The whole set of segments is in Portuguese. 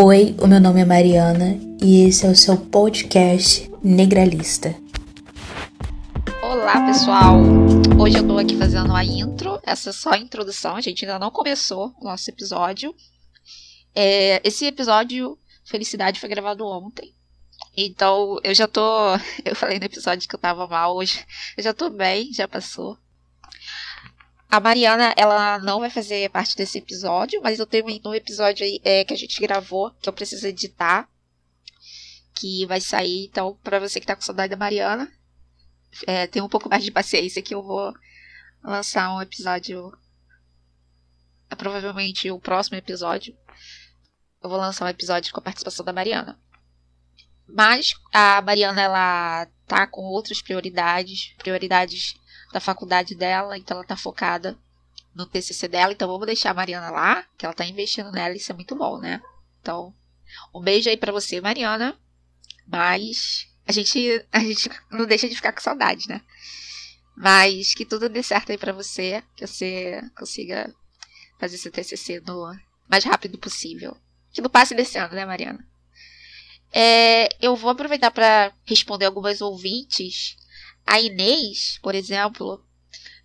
Oi, o meu nome é Mariana e esse é o seu podcast Negralista. Olá, pessoal! Hoje eu tô aqui fazendo a intro. Essa é só a introdução, a gente ainda não começou o nosso episódio. É, esse episódio, Felicidade, foi gravado ontem. Então, eu já tô. Eu falei no episódio que eu tava mal hoje. Eu já tô bem, já passou. A Mariana, ela não vai fazer parte desse episódio, mas eu tenho um episódio aí é, que a gente gravou, que eu preciso editar, que vai sair. Então, para você que tá com saudade da Mariana, é, tem um pouco mais de paciência que eu vou lançar um episódio. É, provavelmente o próximo episódio. Eu vou lançar um episódio com a participação da Mariana. Mas a Mariana, ela tá com outras prioridades, prioridades da faculdade dela, então ela tá focada no TCC dela, então vamos deixar a Mariana lá, que ela tá investindo nela, isso é muito bom, né? Então, um beijo aí para você, Mariana. Mas a gente a gente não deixa de ficar com saudade, né? Mas que tudo dê certo aí para você, que você consiga fazer seu TCC no mais rápido possível. Que não passe desse ano, né, Mariana? É, eu vou aproveitar para responder algumas ouvintes a Inês, por exemplo,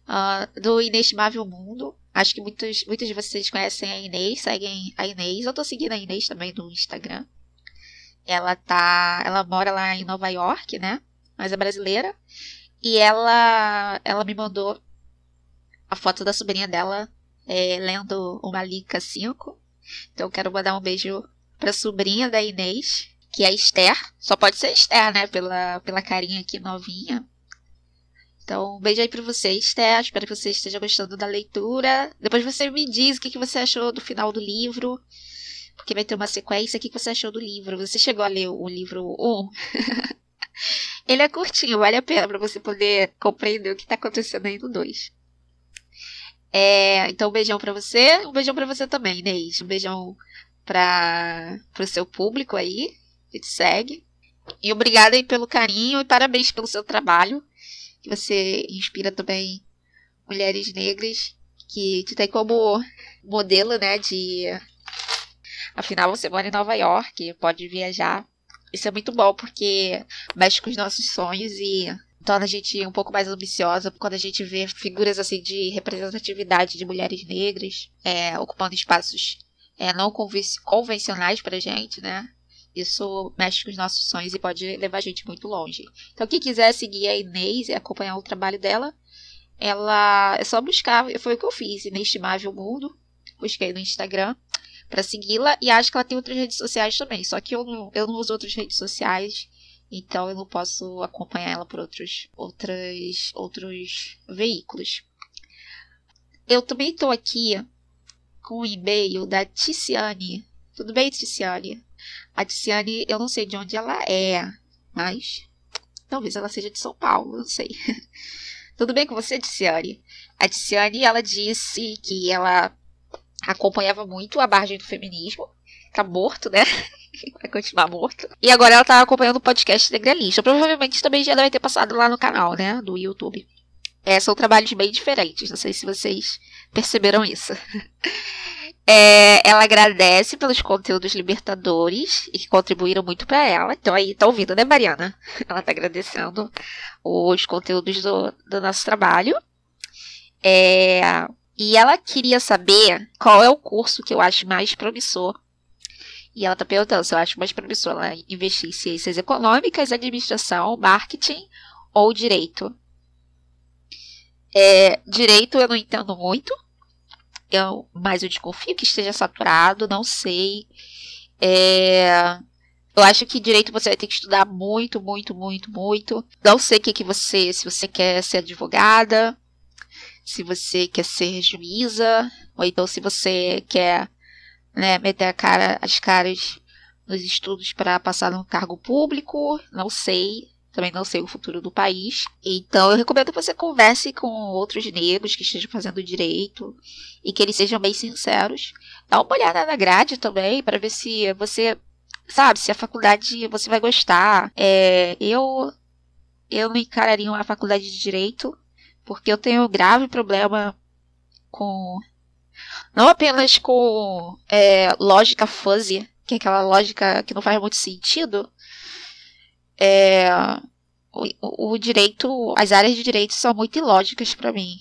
uh, do Inestimável Mundo. Acho que muitos, muitos de vocês conhecem a Inês, seguem a Inês. Eu tô seguindo a Inês também no Instagram. Ela tá. Ela mora lá em Nova York, né? Mas é brasileira. E ela, ela me mandou a foto da sobrinha dela é, lendo o Malika 5. Então eu quero mandar um beijo pra sobrinha da Inês, que é Esther. Só pode ser Esther, né? Pela, pela carinha aqui novinha. Então, um beijo aí pra vocês, Té. Espero que você esteja gostando da leitura. Depois você me diz o que, você achou do final do livro. Porque vai ter uma sequência. O que, você achou do livro? Você chegou a ler o livro 1? Ele é curtinho, vale a pena pra você poder compreender o que tá acontecendo aí no 2. É, então, um beijão pra você. Um beijão pra você também, Inês. Um beijão pra, pro seu público aí, que te segue. E obrigada aí pelo carinho e parabéns pelo seu trabalho que você inspira também mulheres negras que te tem como modelo, né, de afinal você mora em Nova York, pode viajar. Isso é muito bom porque mexe com os nossos sonhos e torna a gente um pouco mais ambiciosa quando a gente vê figuras assim de representatividade de mulheres negras é, ocupando espaços é, não convencionais pra gente, né? Isso mexe com os nossos sonhos e pode levar a gente muito longe. Então, quem quiser seguir a Inês e acompanhar o trabalho dela, ela é só buscar, foi o que eu fiz, Inestimável Mundo. Busquei no Instagram para segui-la e acho que ela tem outras redes sociais também. Só que eu não, eu não uso outras redes sociais, então eu não posso acompanhar ela por outros, outras, outros veículos. Eu também estou aqui com o e-mail da Ticiane. Tudo bem, Ticiane? A Tiziane, eu não sei de onde ela é, mas talvez ela seja de São Paulo, não sei. Tudo bem com você, Tiziane? A Tiziane, ela disse que ela acompanhava muito a margem do feminismo. Tá morto, né? Vai continuar morto. E agora ela tá acompanhando o podcast Negralista. Provavelmente também já deve ter passado lá no canal, né? Do YouTube. É, são trabalhos bem diferentes. Não sei se vocês perceberam isso. É, ela agradece pelos conteúdos libertadores e que contribuíram muito para ela. Então aí tá ouvindo, né, Mariana? Ela tá agradecendo os conteúdos do, do nosso trabalho. É, e ela queria saber qual é o curso que eu acho mais promissor. E ela tá perguntando se eu acho mais promissor ela investir em ciências econômicas, administração, marketing ou direito. É, direito eu não entendo muito, eu, mas eu desconfio que esteja saturado, não sei. É, eu acho que direito você vai ter que estudar muito, muito, muito, muito. Não sei o que, que você, se você quer ser advogada, se você quer ser juíza, ou então se você quer né, meter a cara, as caras nos estudos para passar num cargo público, não sei também não sei o futuro do país. Então eu recomendo que você converse com outros negros que estejam fazendo direito e que eles sejam bem sinceros. Dá uma olhada na grade também para ver se você sabe se a faculdade você vai gostar. É, eu eu não encararia uma faculdade de direito porque eu tenho um grave problema com não apenas com é, lógica fuzzy que é aquela lógica que não faz muito sentido, é, o, o direito, as áreas de direito são muito ilógicas para mim.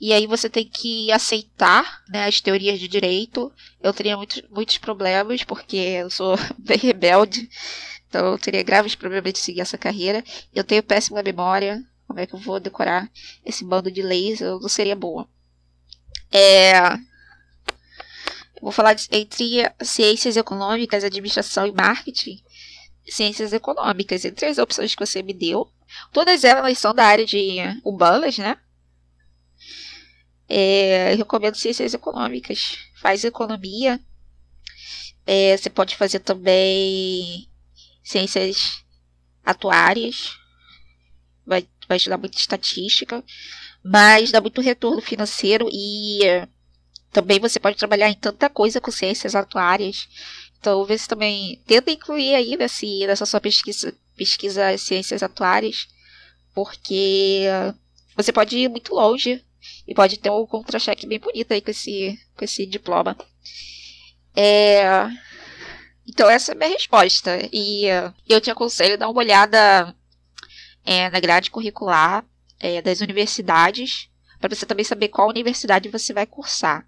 E aí você tem que aceitar né, as teorias de direito. Eu teria muitos, muitos problemas, porque eu sou bem rebelde. Então eu teria graves problemas de seguir essa carreira. Eu tenho péssima memória. Como é que eu vou decorar esse bando de leis? Eu não seria boa. É... Vou falar de, entre ciências econômicas, administração e marketing. Ciências econômicas, entre as opções que você me deu. Todas elas são da área de humanas, né? É, eu recomendo ciências econômicas. Faz economia. É, você pode fazer também ciências atuárias. Vai, vai te dar muita estatística. Mas dá muito retorno financeiro e também você pode trabalhar em tanta coisa com ciências atuárias. Você também tenta incluir aí nesse, nessa sua pesquisa, pesquisa ciências atuárias, porque você pode ir muito longe e pode ter um contra-cheque bem bonito aí com esse, com esse diploma. É... Então essa é a minha resposta. E eu te aconselho a dar uma olhada é, na grade curricular é, das universidades, para você também saber qual universidade você vai cursar.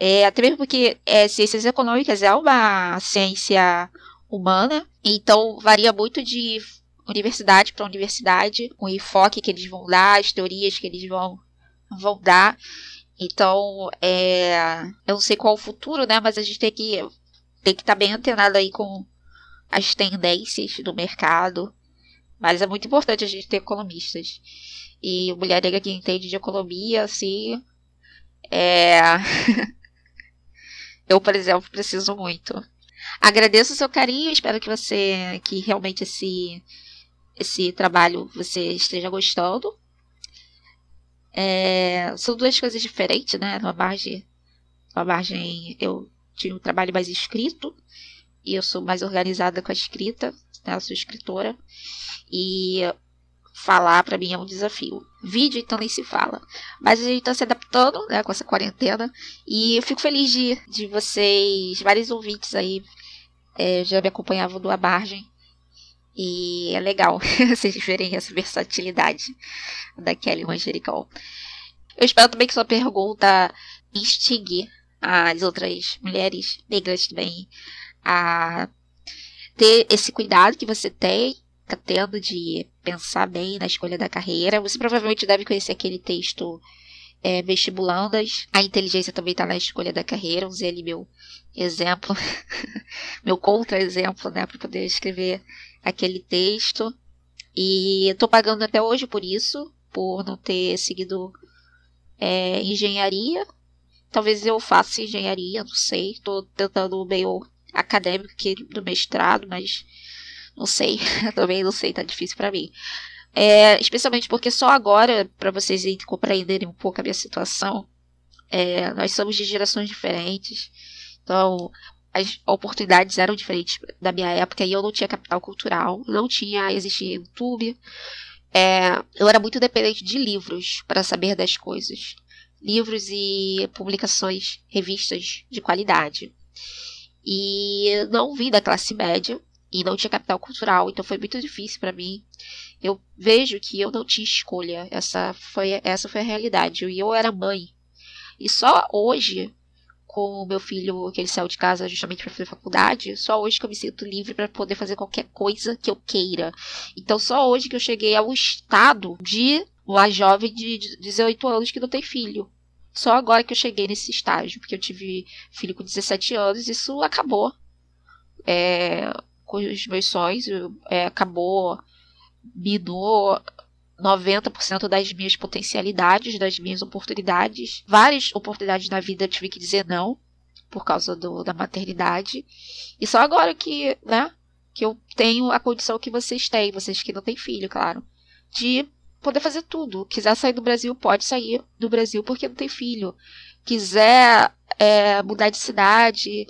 É, até mesmo porque é, ciências econômicas é uma ciência humana, então varia muito de universidade para universidade, o enfoque que eles vão dar, as teorias que eles vão vão dar. Então, é, eu não sei qual o futuro, né? Mas a gente tem que tem que estar tá bem antenado aí com as tendências do mercado. Mas é muito importante a gente ter economistas. E mulher negra que entende de economia, assim. É. eu, por exemplo, preciso muito. Agradeço o seu carinho, espero que você. que realmente esse, esse trabalho você esteja gostando. É, são duas coisas diferentes, né? Na margem, na margem eu tinha um trabalho mais escrito e eu sou mais organizada com a escrita, né? Eu sou escritora e falar para mim é um desafio. Vídeo então nem se fala, mas a gente está se adaptando, né? Com essa quarentena e eu fico feliz de, de vocês, vários ouvintes aí é, já me acompanhavam do A Margem e é legal vocês verem essa versatilidade da Kelly Manjericão. Eu espero também que sua pergunta instigue as outras mulheres negras também a ter esse cuidado que você tem, tendo de pensar bem na escolha da carreira. Você provavelmente deve conhecer aquele texto é, vestibulandas. A inteligência também está na escolha da carreira. Usei ali meu exemplo, meu contra-exemplo, né, para poder escrever aquele texto. E estou pagando até hoje por isso, por não ter seguido é, engenharia. Talvez eu faça engenharia, não sei. Estou tentando o meio acadêmico aqui do mestrado, mas não sei. Também não sei, tá difícil para mim. É, especialmente porque só agora, para vocês compreenderem um pouco a minha situação, é, nós somos de gerações diferentes. Então, as oportunidades eram diferentes da minha época e eu não tinha capital cultural, não tinha, existia YouTube. É, eu era muito dependente de livros para saber das coisas. Livros e publicações, revistas de qualidade. E não vim da classe média e não tinha capital cultural, então foi muito difícil para mim. Eu vejo que eu não tinha escolha, essa foi, essa foi a realidade. E eu era mãe. E só hoje com o meu filho, que ele saiu de casa justamente para fazer faculdade, só hoje que eu me sinto livre para poder fazer qualquer coisa que eu queira. Então, só hoje que eu cheguei ao estado de uma jovem de 18 anos que não tem filho. Só agora que eu cheguei nesse estágio, porque eu tive filho com 17 anos, isso acabou. É, com os meus sonhos, é, acabou, minou 90% das minhas potencialidades, das minhas oportunidades. Várias oportunidades na vida eu tive que dizer não por causa do, da maternidade. E só agora que, né, que eu tenho a condição que vocês têm, vocês que não têm filho, claro, de poder fazer tudo. Quiser sair do Brasil, pode sair do Brasil porque não tem filho. Quiser é, mudar de cidade,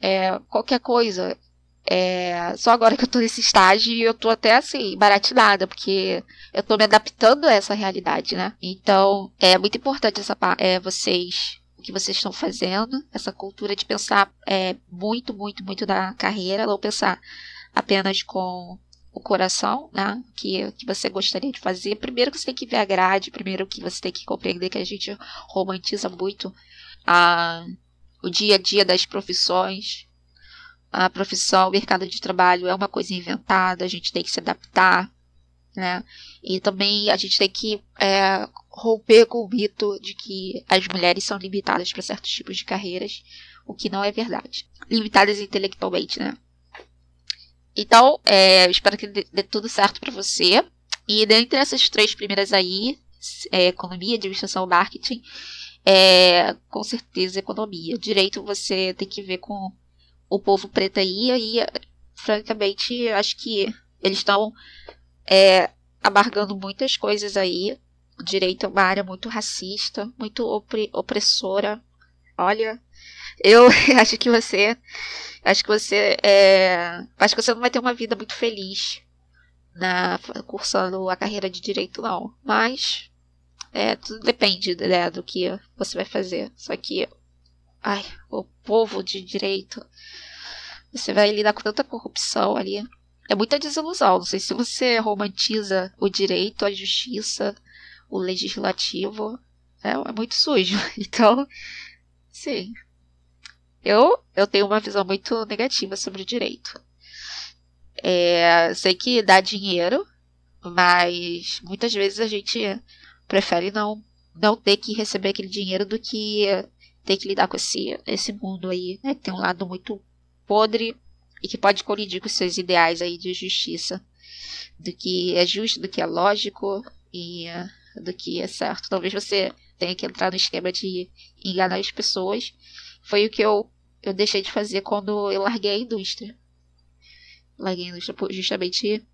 é, qualquer coisa, é, só agora que eu tô nesse estágio eu tô até assim, baratinada, porque eu tô me adaptando a essa realidade, né? Então, é muito importante essa é, vocês o que vocês estão fazendo, essa cultura de pensar é, muito, muito, muito da carreira, não pensar apenas com o coração, né? Que, que você gostaria de fazer. Primeiro que você tem que ver a grade, primeiro que você tem que compreender que a gente romantiza muito a, o dia a dia das profissões. A profissão, o mercado de trabalho é uma coisa inventada, a gente tem que se adaptar, né? E também a gente tem que é, romper com o mito de que as mulheres são limitadas para certos tipos de carreiras, o que não é verdade. Limitadas intelectualmente, né? Então, é, espero que dê, tudo certo para você. E dentre essas três primeiras aí, é, economia, administração, marketing, é, com certeza economia. Direito você tem que ver com o povo preto aí, e francamente, acho que eles estão é, abargando muitas coisas aí. O direito é uma área muito racista, muito opressora. Olha, eu acho que você Acho que você é, acho que você não vai ter uma vida muito feliz na cursando a carreira de direito não, mas é, tudo depende né, do que você vai fazer. Só que ai, o povo de direito você vai lidar com tanta corrupção ali. É muita desilusão. Não sei se você romantiza o direito, a justiça, o legislativo. É, é muito sujo. Então, sim, eu, eu tenho uma visão muito negativa sobre o direito. É, sei que dá dinheiro, mas muitas vezes a gente prefere não, não ter que receber aquele dinheiro do que ter que lidar com esse, esse mundo aí, né? Que tem um lado muito podre e que pode colidir com seus ideais aí de justiça. Do que é justo, do que é lógico e uh, do que é certo. Talvez você tenha que entrar no esquema de enganar as pessoas. Foi o que eu eu deixei de fazer quando eu larguei a indústria. Larguei a indústria justamente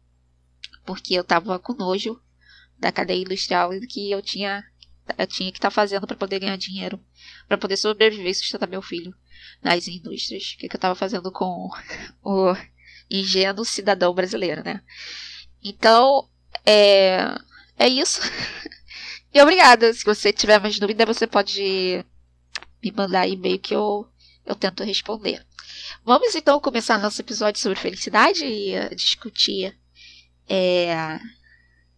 porque eu tava com nojo da cadeia industrial e do que eu tinha, eu tinha que estar tá fazendo para poder ganhar dinheiro, para poder sobreviver e sustentar meu filho nas indústrias. O que, que eu tava fazendo com o ingênuo cidadão brasileiro, né? Então, é, é isso. e obrigada. Se você tiver mais dúvida, você pode me mandar e-mail que eu eu tento responder. Vamos então começar nosso episódio sobre felicidade e uh, discutir é,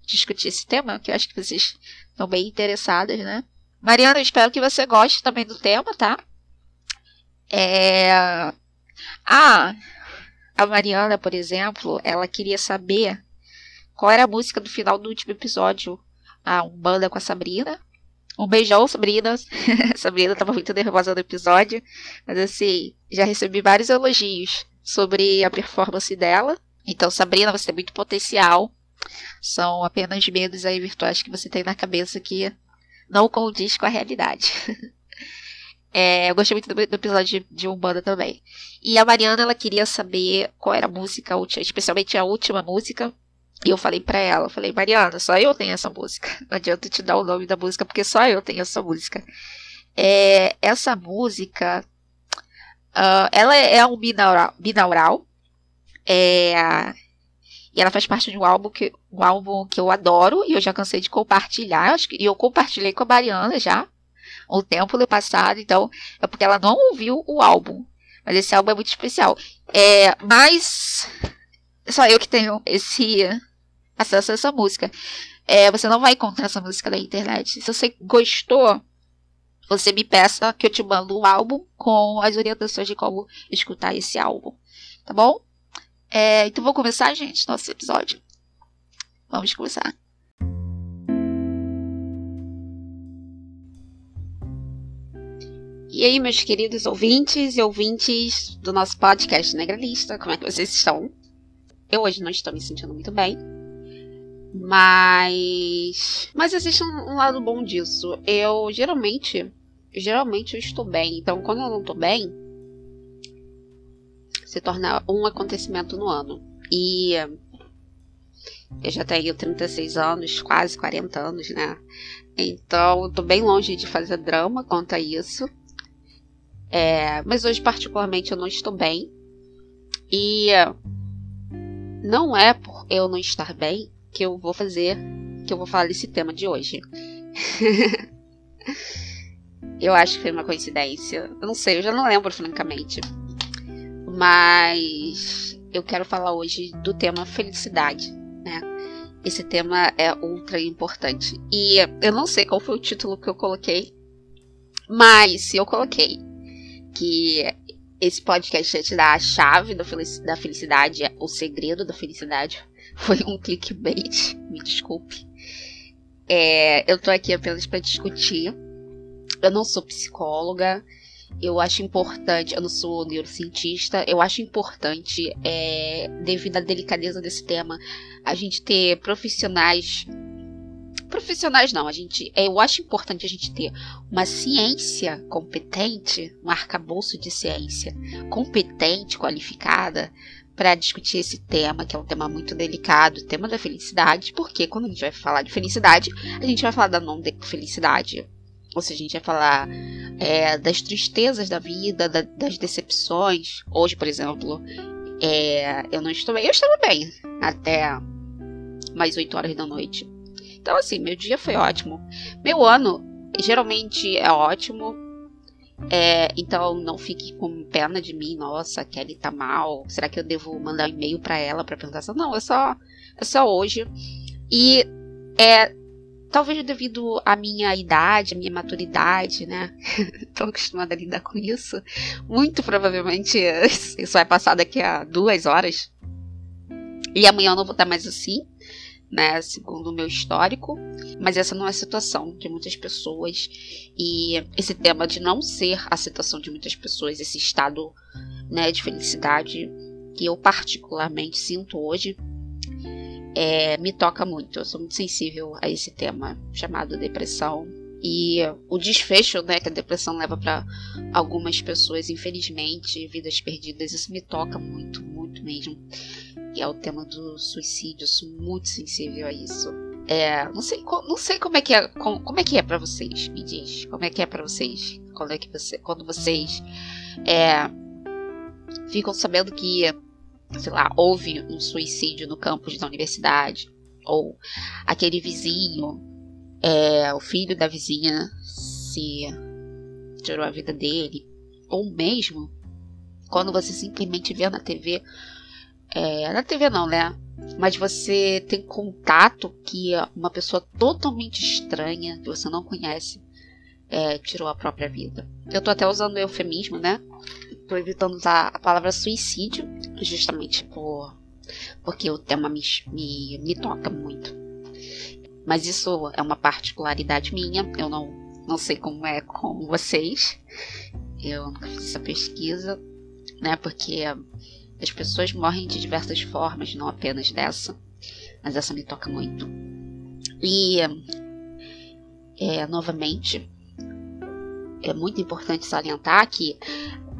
discutir esse tema, que eu acho que vocês estão bem interessadas, né? Mariana, eu espero que você goste também do tema, tá? É... Ah, a Mariana, por exemplo, ela queria saber qual era a música do final do último episódio, a Umbanda com a Sabrina. Um beijão, Sabrina. Sabrina tava muito nervosa no episódio. Mas assim, já recebi vários elogios sobre a performance dela. Então, Sabrina, você tem muito potencial. São apenas medos aí virtuais que você tem na cabeça que não condiz com a realidade. é, eu gostei muito do, do episódio de, de Umbanda também. E a Mariana, ela queria saber qual era a música, especialmente a última música, e eu falei para ela, falei, Mariana, só eu tenho essa música. Não adianta te dar o nome da música, porque só eu tenho essa música. É, essa música, uh, ela é um binaural, binaural é, e ela faz parte de um álbum que, um álbum que eu adoro e eu já cansei de compartilhar. Acho que, e eu compartilhei com a Mariana já um tempo no passado, então é porque ela não ouviu o álbum. Mas esse álbum é muito especial. É, mas só eu que tenho esse acesso a essa música. É, você não vai encontrar essa música na internet. Se você gostou, você me peça que eu te mando um álbum com as orientações de como escutar esse álbum. Tá bom? É, então vamos começar, gente, nosso episódio. Vamos começar. E aí, meus queridos ouvintes e ouvintes do nosso podcast Negralista, como é que vocês estão? Eu hoje não estou me sentindo muito bem. Mas. Mas existe um, um lado bom disso. Eu geralmente. Geralmente eu estou bem. Então quando eu não estou bem. Se torna um acontecimento no ano. E. Eu já tenho 36 anos, quase 40 anos, né? Então, eu tô bem longe de fazer drama quanto a isso. É, mas hoje, particularmente, eu não estou bem. E não é por eu não estar bem que eu vou fazer, que eu vou falar desse tema de hoje. Eu acho que foi uma coincidência. Eu não sei, eu já não lembro, francamente. Mas eu quero falar hoje do tema felicidade, né? Esse tema é ultra importante. E eu não sei qual foi o título que eu coloquei, mas se eu coloquei que esse podcast ia te dar a chave da felicidade, o segredo da felicidade, foi um clickbait, me desculpe. É, eu tô aqui apenas para discutir. Eu não sou psicóloga, eu acho importante, eu não sou neurocientista, eu acho importante, é, devido à delicadeza desse tema, a gente ter profissionais. Profissionais não, a gente. É, eu acho importante a gente ter uma ciência competente, um arcabouço de ciência competente, qualificada, para discutir esse tema, que é um tema muito delicado, o tema da felicidade, porque quando a gente vai falar de felicidade, a gente vai falar da não felicidade, ou seja, a gente vai falar é, das tristezas da vida, da, das decepções. Hoje, por exemplo, é, eu não estou bem. Eu estava bem até mais 8 horas da noite. Então, assim, meu dia foi ótimo. Meu ano geralmente é ótimo. É, então não fique com pena de mim, nossa, Kelly tá mal. Será que eu devo mandar um e-mail para ela para perguntar? Não, é só, é só hoje. E é, Talvez devido à minha idade, à minha maturidade, né? Tô acostumada a lidar com isso. Muito provavelmente isso vai passar daqui a duas horas. E amanhã eu não vou estar mais assim, né? Segundo o meu histórico. Mas essa não é a situação de muitas pessoas. E esse tema de não ser a situação de muitas pessoas, esse estado né, de felicidade que eu particularmente sinto hoje, é, me toca muito. Eu sou muito sensível a esse tema chamado depressão. E o desfecho né, que a depressão leva para algumas pessoas, infelizmente, vidas perdidas, isso me toca muito, muito mesmo. E é o tema do suicídio, eu sou muito sensível a isso. É, não sei, não sei como é que é, como, como é que é para vocês, me diz. Como é que é para vocês? Quando é que você, quando vocês é, ficam sabendo que sei lá, houve um suicídio no campus da universidade, ou aquele vizinho, é, o filho da vizinha se tirou a vida dele, ou mesmo quando você simplesmente vê na TV, é, na TV não, né? Mas você tem contato que uma pessoa totalmente estranha, que você não conhece, é, tirou a própria vida. Eu tô até usando eufemismo, né? Tô evitando usar a palavra suicídio, justamente por, porque o tema me, me, me toca muito. Mas isso é uma particularidade minha, eu não, não sei como é com vocês. Eu nunca fiz essa pesquisa, né? Porque as pessoas morrem de diversas formas, não apenas dessa. Mas essa me toca muito. E, é, novamente, é muito importante salientar que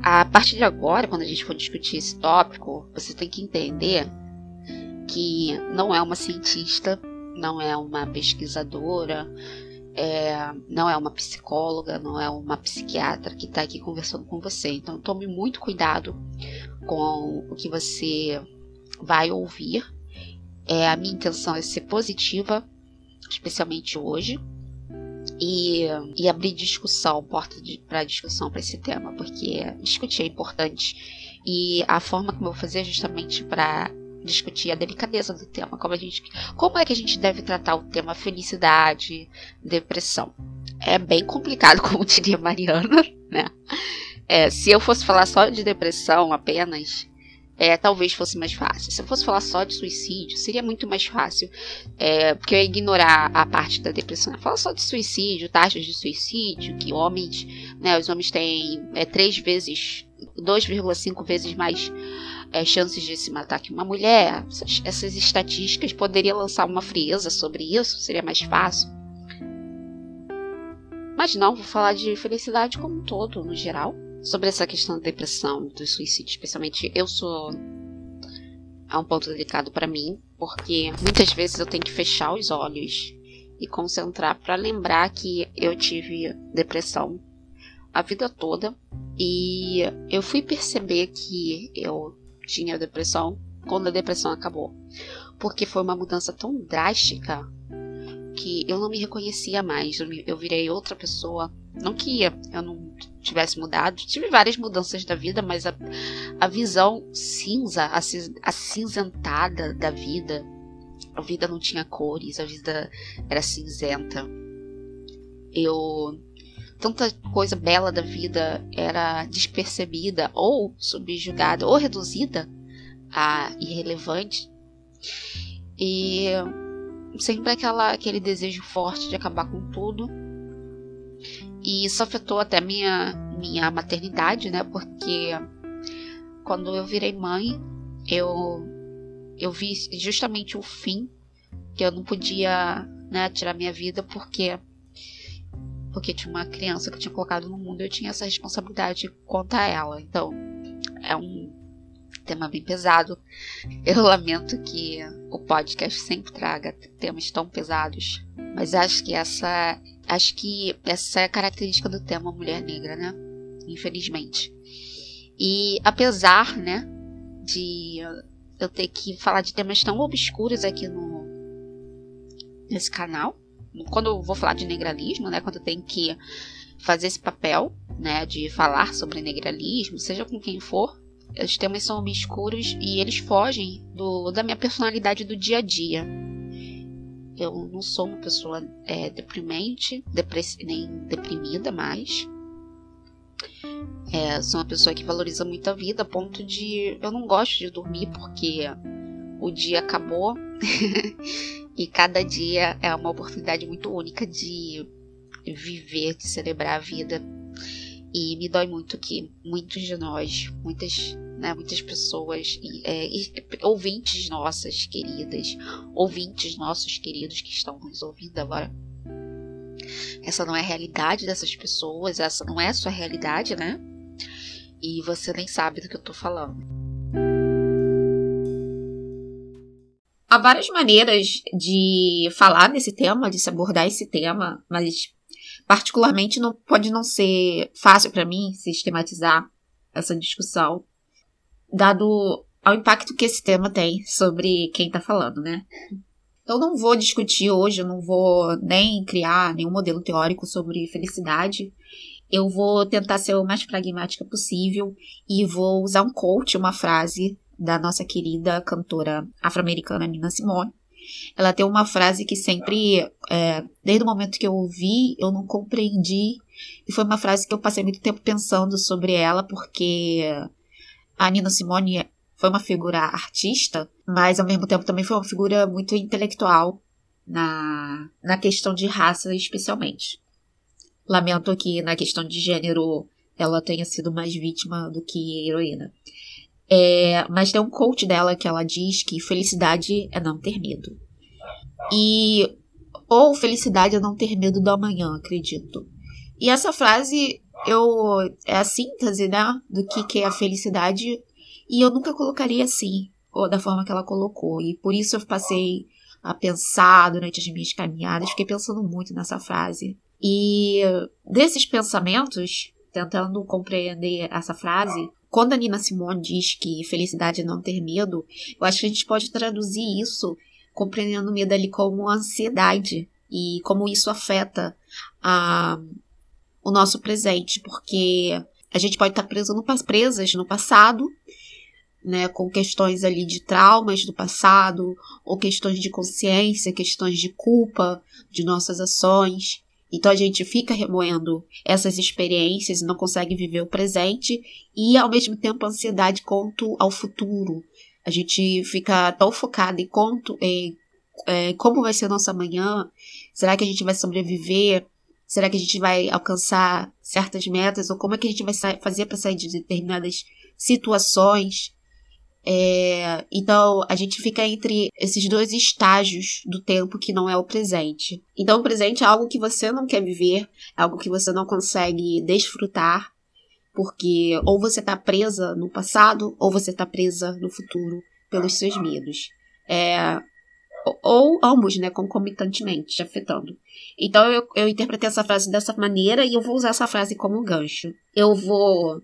a partir de agora, quando a gente for discutir esse tópico, você tem que entender que não é uma cientista, não é uma pesquisadora, é, não é uma psicóloga, não é uma psiquiatra que está aqui conversando com você. Então tome muito cuidado com o que você vai ouvir. É, a minha intenção é ser positiva, especialmente hoje, e, e abrir discussão, porta para discussão para esse tema, porque discutir é importante. E a forma como eu vou fazer é justamente para discutir a delicadeza do tema, como a gente, como é que a gente deve tratar o tema felicidade, depressão. É bem complicado, como diria Mariana, né? É, se eu fosse falar só de depressão apenas, é, talvez fosse mais fácil. Se eu fosse falar só de suicídio, seria muito mais fácil, é, porque eu ia ignorar a parte da depressão. Falar só de suicídio, taxas de suicídio, que homens, né, os homens têm é, três vezes, 2,5 vezes mais é, chances de se matar que uma mulher. Essas, essas estatísticas poderiam lançar uma frieza sobre isso, seria mais fácil. Mas não, vou falar de felicidade como um todo, no geral sobre essa questão da depressão, do suicídio, especialmente eu sou é um ponto delicado para mim, porque muitas vezes eu tenho que fechar os olhos e concentrar para lembrar que eu tive depressão a vida toda. E eu fui perceber que eu tinha depressão quando a depressão acabou, porque foi uma mudança tão drástica que eu não me reconhecia mais, eu, eu virei outra pessoa. Não que eu não tivesse mudado, tive várias mudanças da vida, mas a, a visão cinza, acinzentada da vida, a vida não tinha cores, a vida era cinzenta. Eu tanta coisa bela da vida era despercebida ou subjugada ou reduzida a irrelevante. E sempre aquela, aquele desejo forte de acabar com tudo. E isso afetou até minha, minha maternidade, né? Porque quando eu virei mãe, eu, eu vi justamente o fim, que eu não podia né, tirar minha vida porque porque tinha uma criança que eu tinha colocado no mundo eu tinha essa responsabilidade quanto a ela. Então, é um tema bem pesado. Eu lamento que o podcast sempre traga temas tão pesados, mas acho que essa acho que essa é a característica do tema mulher negra, né? Infelizmente. E apesar, né, de eu ter que falar de temas tão obscuros aqui no nesse canal, quando eu vou falar de negralismo, né, quando eu tenho que fazer esse papel, né, de falar sobre negralismo, seja com quem for, os temas são obscuros e eles fogem do, da minha personalidade do dia a dia. Eu não sou uma pessoa é, deprimente, nem deprimida mais. É, sou uma pessoa que valoriza muito a vida, a ponto de eu não gosto de dormir porque o dia acabou e cada dia é uma oportunidade muito única de viver, de celebrar a vida. E me dói muito que muitos de nós, muitas, né, muitas pessoas, é, ouvintes nossas queridas, ouvintes nossos queridos que estão nos ouvindo agora, essa não é a realidade dessas pessoas, essa não é a sua realidade, né? E você nem sabe do que eu tô falando. Há várias maneiras de falar desse tema, de se abordar esse tema, mas particularmente não pode não ser fácil para mim sistematizar essa discussão, dado ao impacto que esse tema tem sobre quem está falando, né? Então não vou discutir hoje, eu não vou nem criar nenhum modelo teórico sobre felicidade. Eu vou tentar ser o mais pragmática possível e vou usar um quote, uma frase da nossa querida cantora afro-americana Nina Simone, ela tem uma frase que sempre, é, desde o momento que eu ouvi, eu não compreendi. E foi uma frase que eu passei muito tempo pensando sobre ela, porque a Nina Simone foi uma figura artista, mas ao mesmo tempo também foi uma figura muito intelectual na, na questão de raça, especialmente. Lamento que na questão de gênero ela tenha sido mais vítima do que heroína. É, mas tem um coach dela que ela diz que felicidade é não ter medo. E ou felicidade é não ter medo do amanhã, acredito. E essa frase eu é a síntese, né, do que, que é a felicidade. E eu nunca colocaria assim, ou da forma que ela colocou. E por isso eu passei a pensar durante as minhas caminhadas, fiquei pensando muito nessa frase. E desses pensamentos, tentando compreender essa frase, quando a Nina Simone diz que felicidade é não ter medo, eu acho que a gente pode traduzir isso compreendendo o medo ali como ansiedade e como isso afeta a, o nosso presente, porque a gente pode estar preso no, presas no passado, né, com questões ali de traumas do passado, ou questões de consciência, questões de culpa de nossas ações. Então a gente fica remoendo essas experiências e não consegue viver o presente e ao mesmo tempo a ansiedade quanto ao futuro. A gente fica tão focado em quanto em, é, como vai ser nossa manhã, será que a gente vai sobreviver? Será que a gente vai alcançar certas metas? Ou como é que a gente vai fazer para sair de determinadas situações? É, então, a gente fica entre esses dois estágios do tempo que não é o presente. Então, o presente é algo que você não quer viver, é algo que você não consegue desfrutar, porque ou você está presa no passado, ou você está presa no futuro pelos seus medos. É, ou ambos, né, concomitantemente, afetando. Então eu, eu interpretei essa frase dessa maneira e eu vou usar essa frase como gancho. Eu vou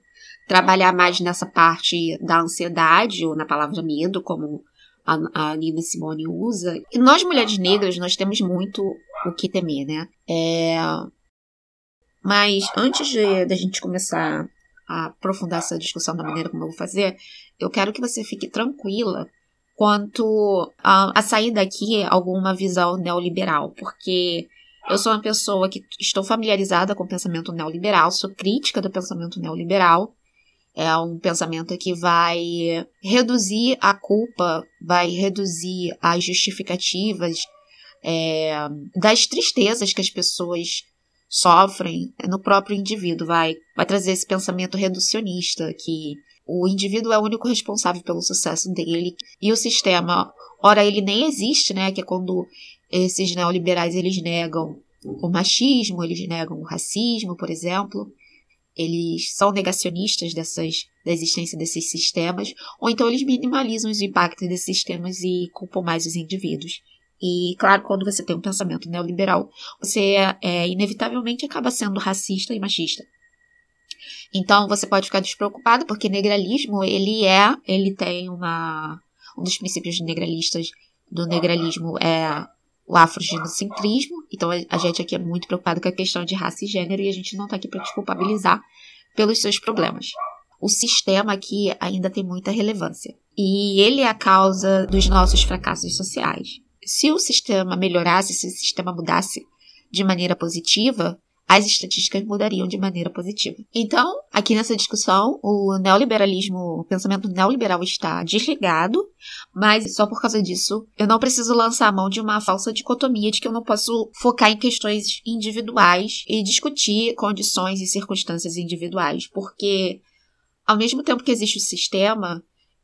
trabalhar mais nessa parte da ansiedade, ou na palavra medo, como a, a Nina Simone usa. E nós, mulheres negras, nós temos muito o que temer, né? É... Mas antes da gente começar a aprofundar essa discussão da maneira como eu vou fazer, eu quero que você fique tranquila quanto a, a sair daqui alguma visão neoliberal, porque eu sou uma pessoa que estou familiarizada com o pensamento neoliberal, sou crítica do pensamento neoliberal. É um pensamento que vai reduzir a culpa, vai reduzir as justificativas é, das tristezas que as pessoas sofrem no próprio indivíduo, vai, vai trazer esse pensamento reducionista que o indivíduo é o único responsável pelo sucesso dele e o sistema, ora ele nem existe, né? Que é quando esses neoliberais eles negam o machismo, eles negam o racismo, por exemplo. Eles são negacionistas dessas, da existência desses sistemas, ou então eles minimalizam os impactos desses sistemas e culpam mais os indivíduos. E, claro, quando você tem um pensamento neoliberal, você é, inevitavelmente acaba sendo racista e machista. Então, você pode ficar despreocupado, porque negralismo, ele é, ele tem uma, um dos princípios negralistas do negralismo é o afrogenocentrismo. Então a gente aqui é muito preocupado com a questão de raça e gênero e a gente não está aqui para te culpabilizar pelos seus problemas. O sistema aqui ainda tem muita relevância. E ele é a causa dos nossos fracassos sociais. Se o sistema melhorasse, se o sistema mudasse de maneira positiva, as estatísticas mudariam de maneira positiva. Então, aqui nessa discussão, o neoliberalismo, o pensamento neoliberal está desligado, mas só por causa disso, eu não preciso lançar a mão de uma falsa dicotomia de que eu não posso focar em questões individuais e discutir condições e circunstâncias individuais, porque ao mesmo tempo que existe o sistema,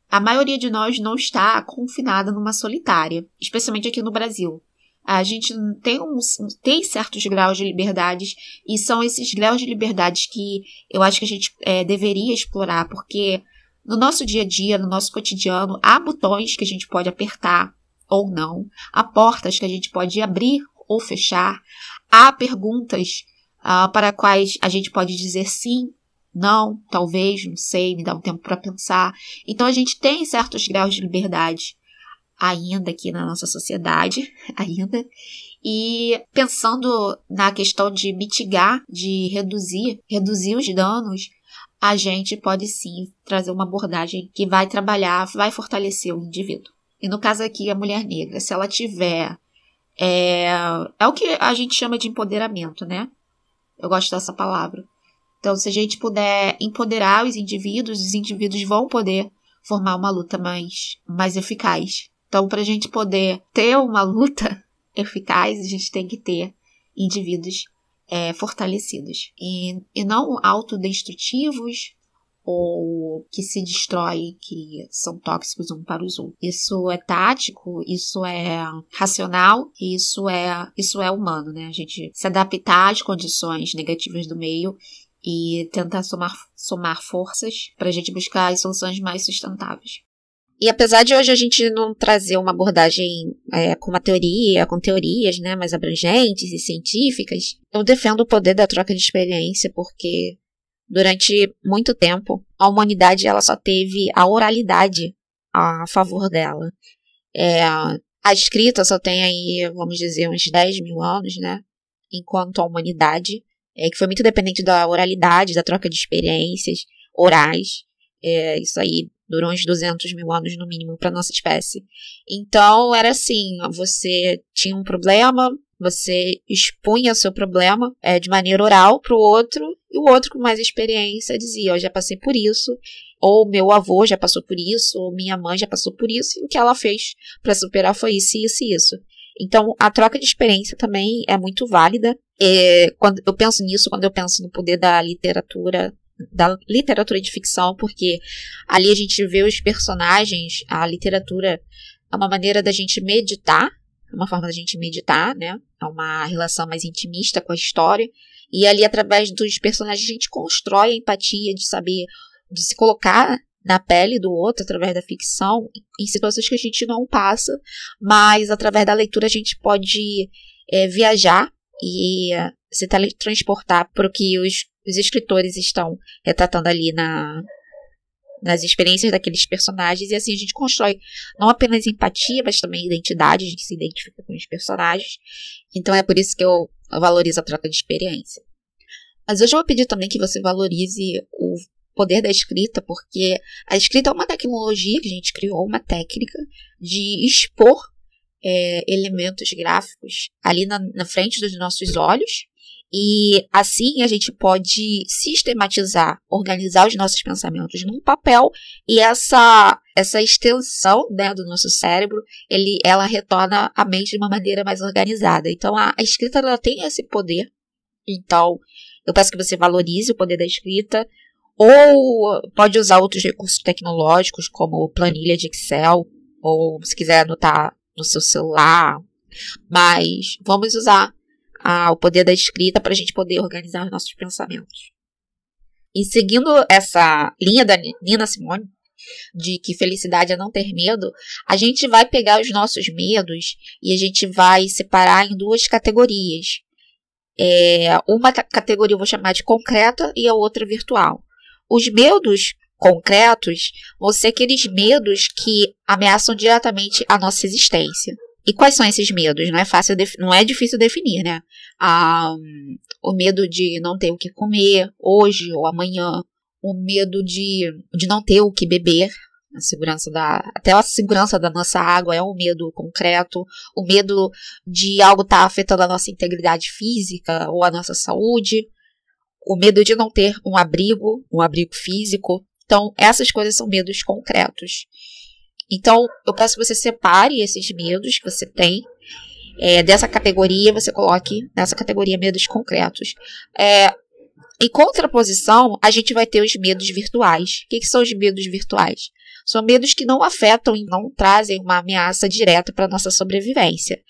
a maioria de nós não está confinada numa solitária, especialmente aqui no Brasil a gente tem, um, tem certos graus de liberdades e são esses graus de liberdades que eu acho que a gente é, deveria explorar, porque no nosso dia a dia, no nosso cotidiano, há botões que a gente pode apertar ou não, há portas que a gente pode abrir ou fechar, há perguntas uh, para quais a gente pode dizer sim, não, talvez, não sei, me dá um tempo para pensar. Então a gente tem certos graus de liberdade ainda aqui na nossa sociedade, ainda. E pensando na questão de mitigar, de reduzir, reduzir os danos, a gente pode sim trazer uma abordagem que vai trabalhar, vai fortalecer o indivíduo. E no caso aqui, a mulher negra, se ela tiver. É, é o que a gente chama de empoderamento, né? Eu gosto dessa palavra. Então, se a gente puder empoderar os indivíduos, os indivíduos vão poder formar uma luta mais, mais eficaz. Então, para a gente poder ter uma luta eficaz, a gente tem que ter indivíduos é, fortalecidos e, e não autodestrutivos ou que se destroem, que são tóxicos um para os outros. Isso é tático, isso é racional, isso é isso é humano, né? A gente se adaptar às condições negativas do meio e tentar somar, somar forças para a gente buscar as soluções mais sustentáveis. E apesar de hoje a gente não trazer uma abordagem é, com uma teoria, com teorias né, mais abrangentes e científicas, eu defendo o poder da troca de experiência porque durante muito tempo a humanidade ela só teve a oralidade a favor dela. É, a escrita só tem aí, vamos dizer, uns 10 mil anos, né? Enquanto a humanidade, é, que foi muito dependente da oralidade, da troca de experiências orais. É, isso aí durou uns 200 mil anos no mínimo para nossa espécie. Então era assim: você tinha um problema, você expunha seu problema é, de maneira oral para o outro, e o outro com mais experiência dizia: Eu já passei por isso, ou meu avô já passou por isso, ou minha mãe já passou por isso, e o que ela fez para superar foi isso, isso e isso. Então, a troca de experiência também é muito válida. É, quando eu penso nisso, quando eu penso no poder da literatura da literatura de ficção, porque ali a gente vê os personagens, a literatura é uma maneira da gente meditar, é uma forma da gente meditar, né? É uma relação mais intimista com a história. E ali, através dos personagens, a gente constrói a empatia de saber, de se colocar na pele do outro através da ficção, em situações que a gente não passa, mas através da leitura a gente pode é, viajar e se teletransportar para o que os os escritores estão retratando ali na, nas experiências daqueles personagens e assim a gente constrói não apenas empatia, mas também identidade, a gente se identifica com os personagens. Então é por isso que eu valorizo a troca de experiência. Mas hoje eu vou pedir também que você valorize o poder da escrita, porque a escrita é uma tecnologia que a gente criou, uma técnica de expor é, elementos gráficos ali na, na frente dos nossos olhos. E assim a gente pode sistematizar, organizar os nossos pensamentos num papel e essa essa extensão né, do nosso cérebro, ele, ela retorna a mente de uma maneira mais organizada. Então a, a escrita ela tem esse poder. Então eu peço que você valorize o poder da escrita, ou pode usar outros recursos tecnológicos, como planilha de Excel, ou se quiser anotar no seu celular. Mas vamos usar ah, o poder da escrita para a gente poder organizar os nossos pensamentos. E seguindo essa linha da Nina Simone, de que felicidade é não ter medo, a gente vai pegar os nossos medos e a gente vai separar em duas categorias. É, uma categoria eu vou chamar de concreta e a outra virtual. Os medos concretos vão ser aqueles medos que ameaçam diretamente a nossa existência. E quais são esses medos? Não é fácil, não é difícil definir, né? Ah, o medo de não ter o que comer hoje ou amanhã, o medo de, de não ter o que beber, a segurança da até a segurança da nossa água é um medo concreto, o medo de algo estar tá afetando a nossa integridade física ou a nossa saúde, o medo de não ter um abrigo, um abrigo físico. Então, essas coisas são medos concretos. Então, eu peço que você separe esses medos que você tem é, dessa categoria, você coloque nessa categoria medos concretos. É, em contraposição, a gente vai ter os medos virtuais. O que, que são os medos virtuais? São medos que não afetam e não trazem uma ameaça direta para a nossa sobrevivência.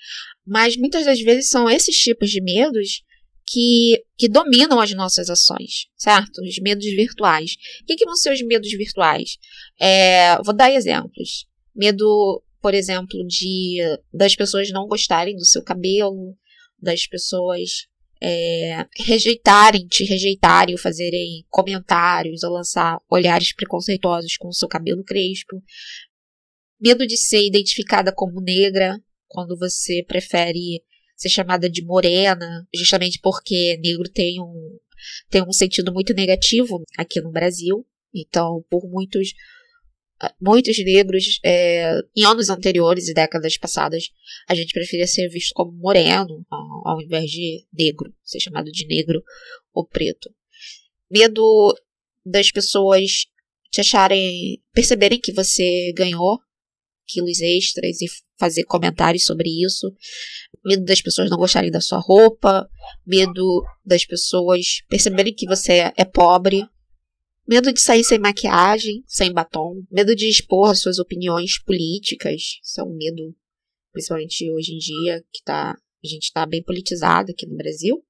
Mas muitas das vezes são esses tipos de medos que, que dominam as nossas ações, certo? Os medos virtuais. O que, que vão ser os medos virtuais? É, vou dar exemplos. Medo, por exemplo, de das pessoas não gostarem do seu cabelo, das pessoas é, rejeitarem, te rejeitarem, fazerem comentários, ou lançar olhares preconceituosos com o seu cabelo crespo. Medo de ser identificada como negra, quando você prefere ser chamada de morena, justamente porque negro tem um, tem um sentido muito negativo aqui no Brasil. Então, por muitos muitos negros é, em anos anteriores e décadas passadas a gente preferia ser visto como moreno ao, ao invés de negro, ser chamado de negro ou preto. Medo das pessoas te acharem, perceberem que você ganhou quilos extras e fazer comentários sobre isso. Medo das pessoas não gostarem da sua roupa. Medo das pessoas perceberem que você é pobre. Medo de sair sem maquiagem, sem batom. Medo de expor suas opiniões políticas. Isso é um medo, principalmente hoje em dia, que tá, a gente está bem politizado aqui no Brasil.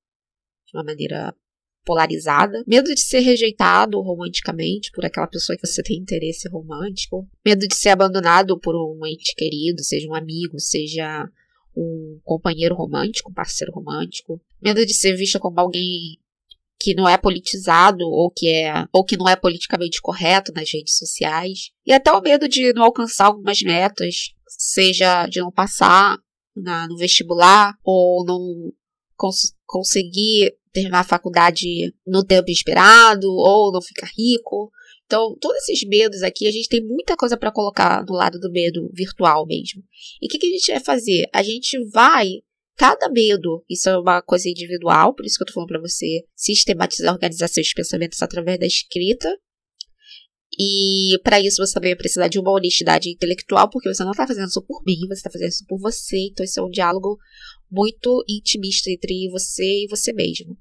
De uma maneira polarizada, medo de ser rejeitado romanticamente por aquela pessoa que você tem interesse romântico, medo de ser abandonado por um ente querido, seja um amigo, seja um companheiro romântico, um parceiro romântico, medo de ser vista como alguém que não é politizado ou que é ou que não é politicamente correto nas redes sociais e até o medo de não alcançar algumas metas, seja de não passar na, no vestibular ou não cons conseguir terminar a faculdade no tempo esperado ou não ficar rico. Então, todos esses medos aqui, a gente tem muita coisa para colocar do lado do medo virtual mesmo. E o que, que, a gente vai fazer? A gente vai, cada medo, isso é uma coisa individual, por isso que eu tô falando para você sistematizar, organizar seus pensamentos através da escrita. E para isso você também vai precisar de uma honestidade intelectual, porque você não está fazendo isso por mim, você está fazendo isso por você. Então, esse é um diálogo muito intimista entre você e você mesmo.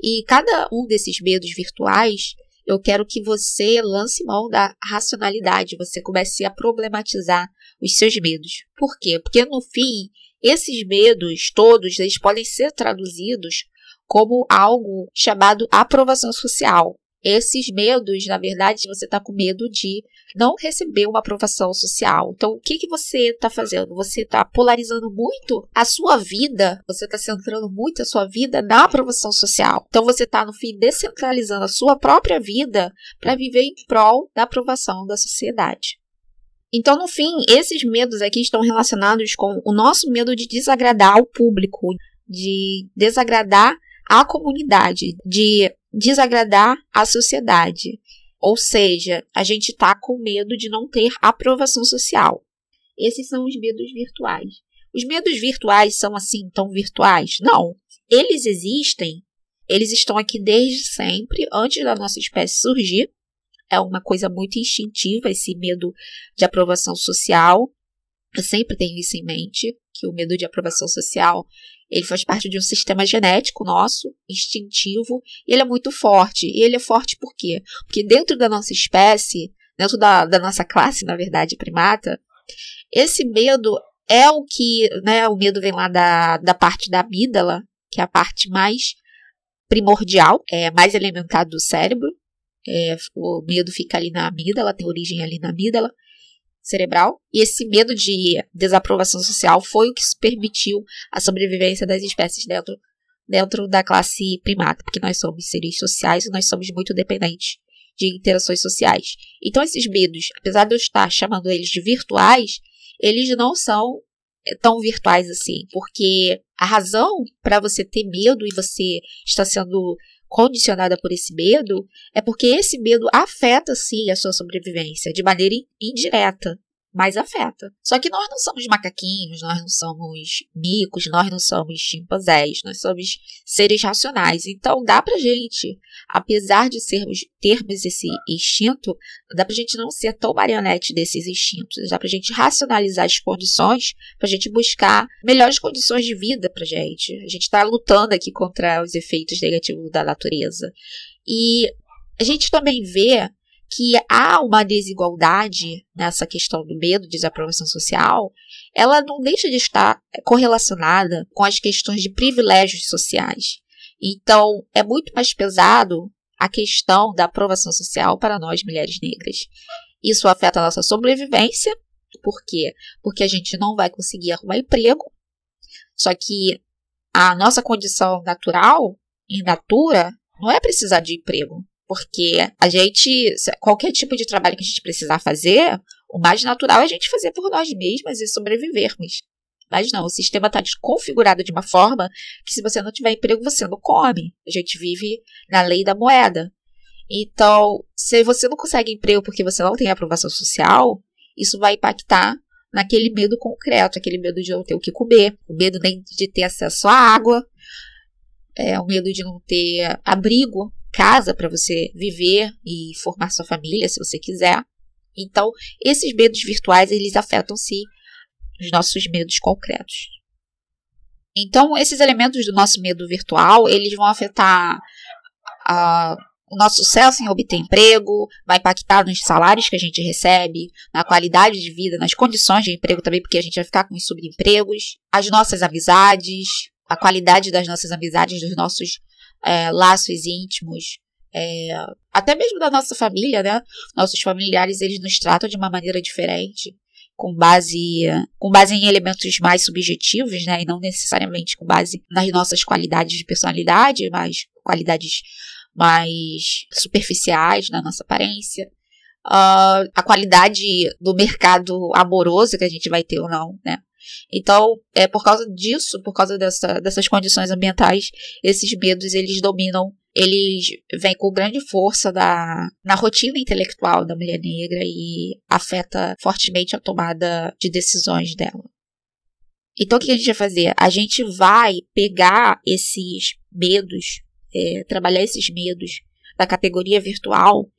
E cada um desses medos virtuais, eu quero que você lance mão da racionalidade, você comece a problematizar os seus medos. Por quê? Porque no fim, esses medos todos, eles podem ser traduzidos como algo chamado aprovação social. esses medos, na verdade, você está com medo de não receber uma aprovação social. Então, o que, que você está fazendo? Você está polarizando muito a sua vida, você está centrando muito a sua vida na aprovação social. Então, você está, no fim, descentralizando a sua própria vida para viver em prol da aprovação da sociedade. Então, no fim, esses medos aqui estão relacionados com o nosso medo de desagradar o público, de desagradar a comunidade, de desagradar a sociedade. Ou seja, a gente está com medo de não ter aprovação social. Esses são os medos virtuais. Os medos virtuais são assim tão virtuais? Não. Eles existem, eles estão aqui desde sempre, antes da nossa espécie surgir. É uma coisa muito instintiva esse medo de aprovação social. Eu sempre tenho isso em mente, que o medo de aprovação social ele faz parte de um sistema genético nosso, instintivo, e ele é muito forte. E ele é forte por quê? Porque dentro da nossa espécie, dentro da, da nossa classe, na verdade, primata, esse medo é o que, né, o medo vem lá da, da parte da amígdala, que é a parte mais primordial, é mais elementar do cérebro. É, o medo fica ali na amígdala, tem origem ali na amígdala cerebral. E esse medo de desaprovação social foi o que permitiu a sobrevivência das espécies dentro, dentro da classe primata, porque nós somos seres sociais e nós somos muito dependentes de interações sociais. Então, esses medos, apesar de eu estar chamando eles de virtuais, eles não são eh, tão virtuais assim, porque a razão para você ter medo e você está sendo condicionada por esse medo, é porque esse medo afeta sim a sua sobrevivência de maneira indireta mas afeta. Só que nós não somos macaquinhos, nós não somos micos, nós não somos chimpanzés, nós somos seres racionais. Então dá pra gente, apesar de sermos termos esse instinto, dá pra gente não ser tão marionete desses instintos, dá pra gente racionalizar as condições pra gente buscar melhores condições de vida pra gente. A gente tá lutando aqui contra os efeitos negativos da natureza. E a gente também vê que há uma desigualdade nessa questão do medo, desaprovação social, ela não deixa de estar correlacionada com as questões de privilégios sociais. Então, é muito mais pesado a questão da aprovação social para nós mulheres negras. Isso afeta a nossa sobrevivência, por quê? Porque a gente não vai conseguir arrumar emprego. Só que a nossa condição natural, in natura, não é precisar de emprego. Porque a gente, qualquer tipo de trabalho que a gente precisar fazer, o mais natural é a gente fazer por nós mesmas e sobrevivermos. Mas não, o sistema está desconfigurado de uma forma que se você não tiver emprego, você não come. A gente vive na lei da moeda. Então, se você não consegue emprego porque você não tem aprovação social, isso vai impactar naquele medo concreto, aquele medo de não ter o que comer, o medo nem de ter acesso à água, é, o medo de não ter abrigo, casa para você viver e formar sua família, se você quiser. Então, esses medos virtuais, eles afetam sim os nossos medos concretos. Então, esses elementos do nosso medo virtual, eles vão afetar a, o nosso sucesso em obter emprego, vai impactar nos salários que a gente recebe, na qualidade de vida, nas condições de emprego também, porque a gente vai ficar com os subempregos, as nossas amizades, a qualidade das nossas amizades, dos nossos é, laços íntimos, é, até mesmo da nossa família, né? Nossos familiares eles nos tratam de uma maneira diferente, com base, com base em elementos mais subjetivos, né? E não necessariamente com base nas nossas qualidades de personalidade, mas qualidades mais superficiais na nossa aparência. Uh, a qualidade do mercado amoroso que a gente vai ter ou não, né? Então, é por causa disso, por causa dessa, dessas condições ambientais, esses medos eles dominam, eles vêm com grande força da, na rotina intelectual da mulher negra e afeta fortemente a tomada de decisões dela. Então, o que a gente vai fazer? A gente vai pegar esses medos, é, trabalhar esses medos da categoria virtual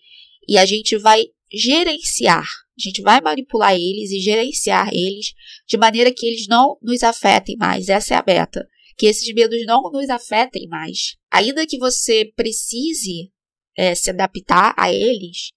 e a gente vai gerenciar a gente vai manipular eles e gerenciar eles de maneira que eles não nos afetem mais. Essa é a meta. Que esses medos não nos afetem mais. Ainda que você precise é, se adaptar a eles,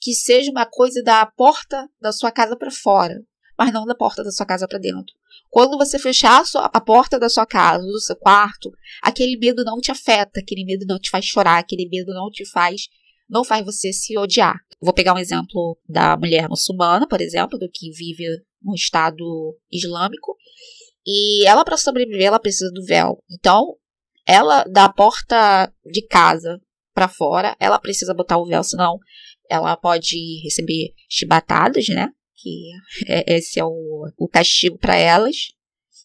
que seja uma coisa da porta da sua casa para fora, mas não da porta da sua casa para dentro. Quando você fechar a, sua, a, porta da sua casa, do seu quarto, aquele medo não te afeta, aquele medo não te faz chorar, aquele medo não te faz não faz você se odiar. Vou pegar um exemplo da mulher muçulmana, por exemplo, do que vive no Estado Islâmico. E ela, para sobreviver, ela precisa do véu. Então, ela, da porta de casa para fora, ela precisa botar o véu, senão ela pode receber chibatadas, né? Que é, esse é o, o castigo para elas.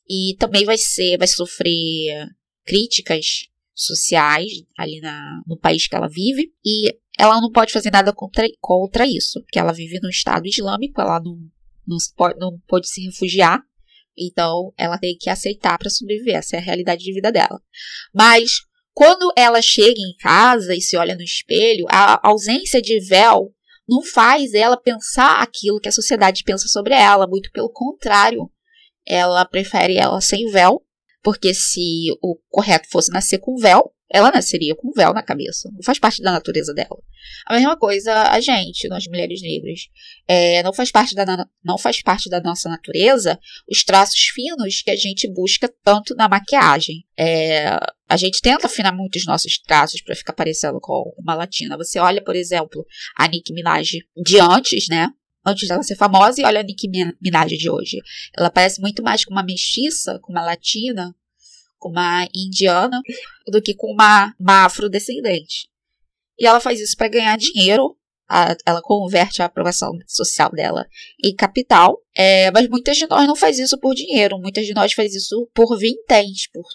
E também vai ser, vai sofrer críticas sociais ali na, no país que ela vive. E ela não pode fazer nada contra, contra isso, porque ela vive no Estado Islâmico, ela não, não, pode, não pode se refugiar. Então, ela tem que aceitar para sobreviver. Essa é a realidade de vida dela. Mas, quando ela chega em casa e se olha no espelho, a ausência de véu não faz ela pensar aquilo que a sociedade pensa sobre ela. Muito pelo contrário. Ela prefere ela sem véu, porque se o correto fosse nascer com véu, ela nasceria com um véu na cabeça. Não faz parte da natureza dela. A mesma coisa a gente, nós mulheres negras. É, não, faz parte da, não faz parte da nossa natureza os traços finos que a gente busca tanto na maquiagem. É, a gente tenta afinar muito os nossos traços para ficar parecendo com uma latina. Você olha, por exemplo, a Nicki Minaj de antes, né? Antes dela ser famosa, e olha a Nicki Minaj de hoje. Ela parece muito mais com uma mestiça, com uma latina, com uma indiana do que com uma, uma afrodescendente. E ela faz isso para ganhar dinheiro. A, ela converte a aprovação social dela em capital. É, mas muitas de nós não faz isso por dinheiro. Muitas de nós faz isso por vinténs. Por,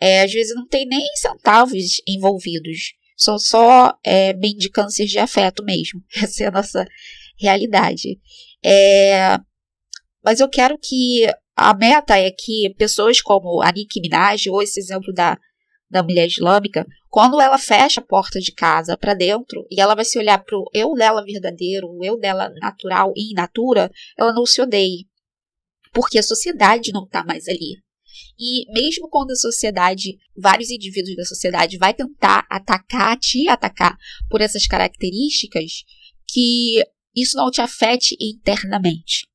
é, às vezes não tem nem centavos envolvidos. São só é, mendicâncias de afeto mesmo. Essa é a nossa realidade. É, mas eu quero que a meta é que pessoas como a Nicki Minaj, ou esse exemplo da, da mulher islâmica, quando ela fecha a porta de casa para dentro e ela vai se olhar para o eu dela verdadeiro, o eu dela natural e in natura, ela não se odeie. Porque a sociedade não está mais ali. E mesmo quando a sociedade, vários indivíduos da sociedade vai tentar atacar, te atacar por essas características, que isso não te afete internamente.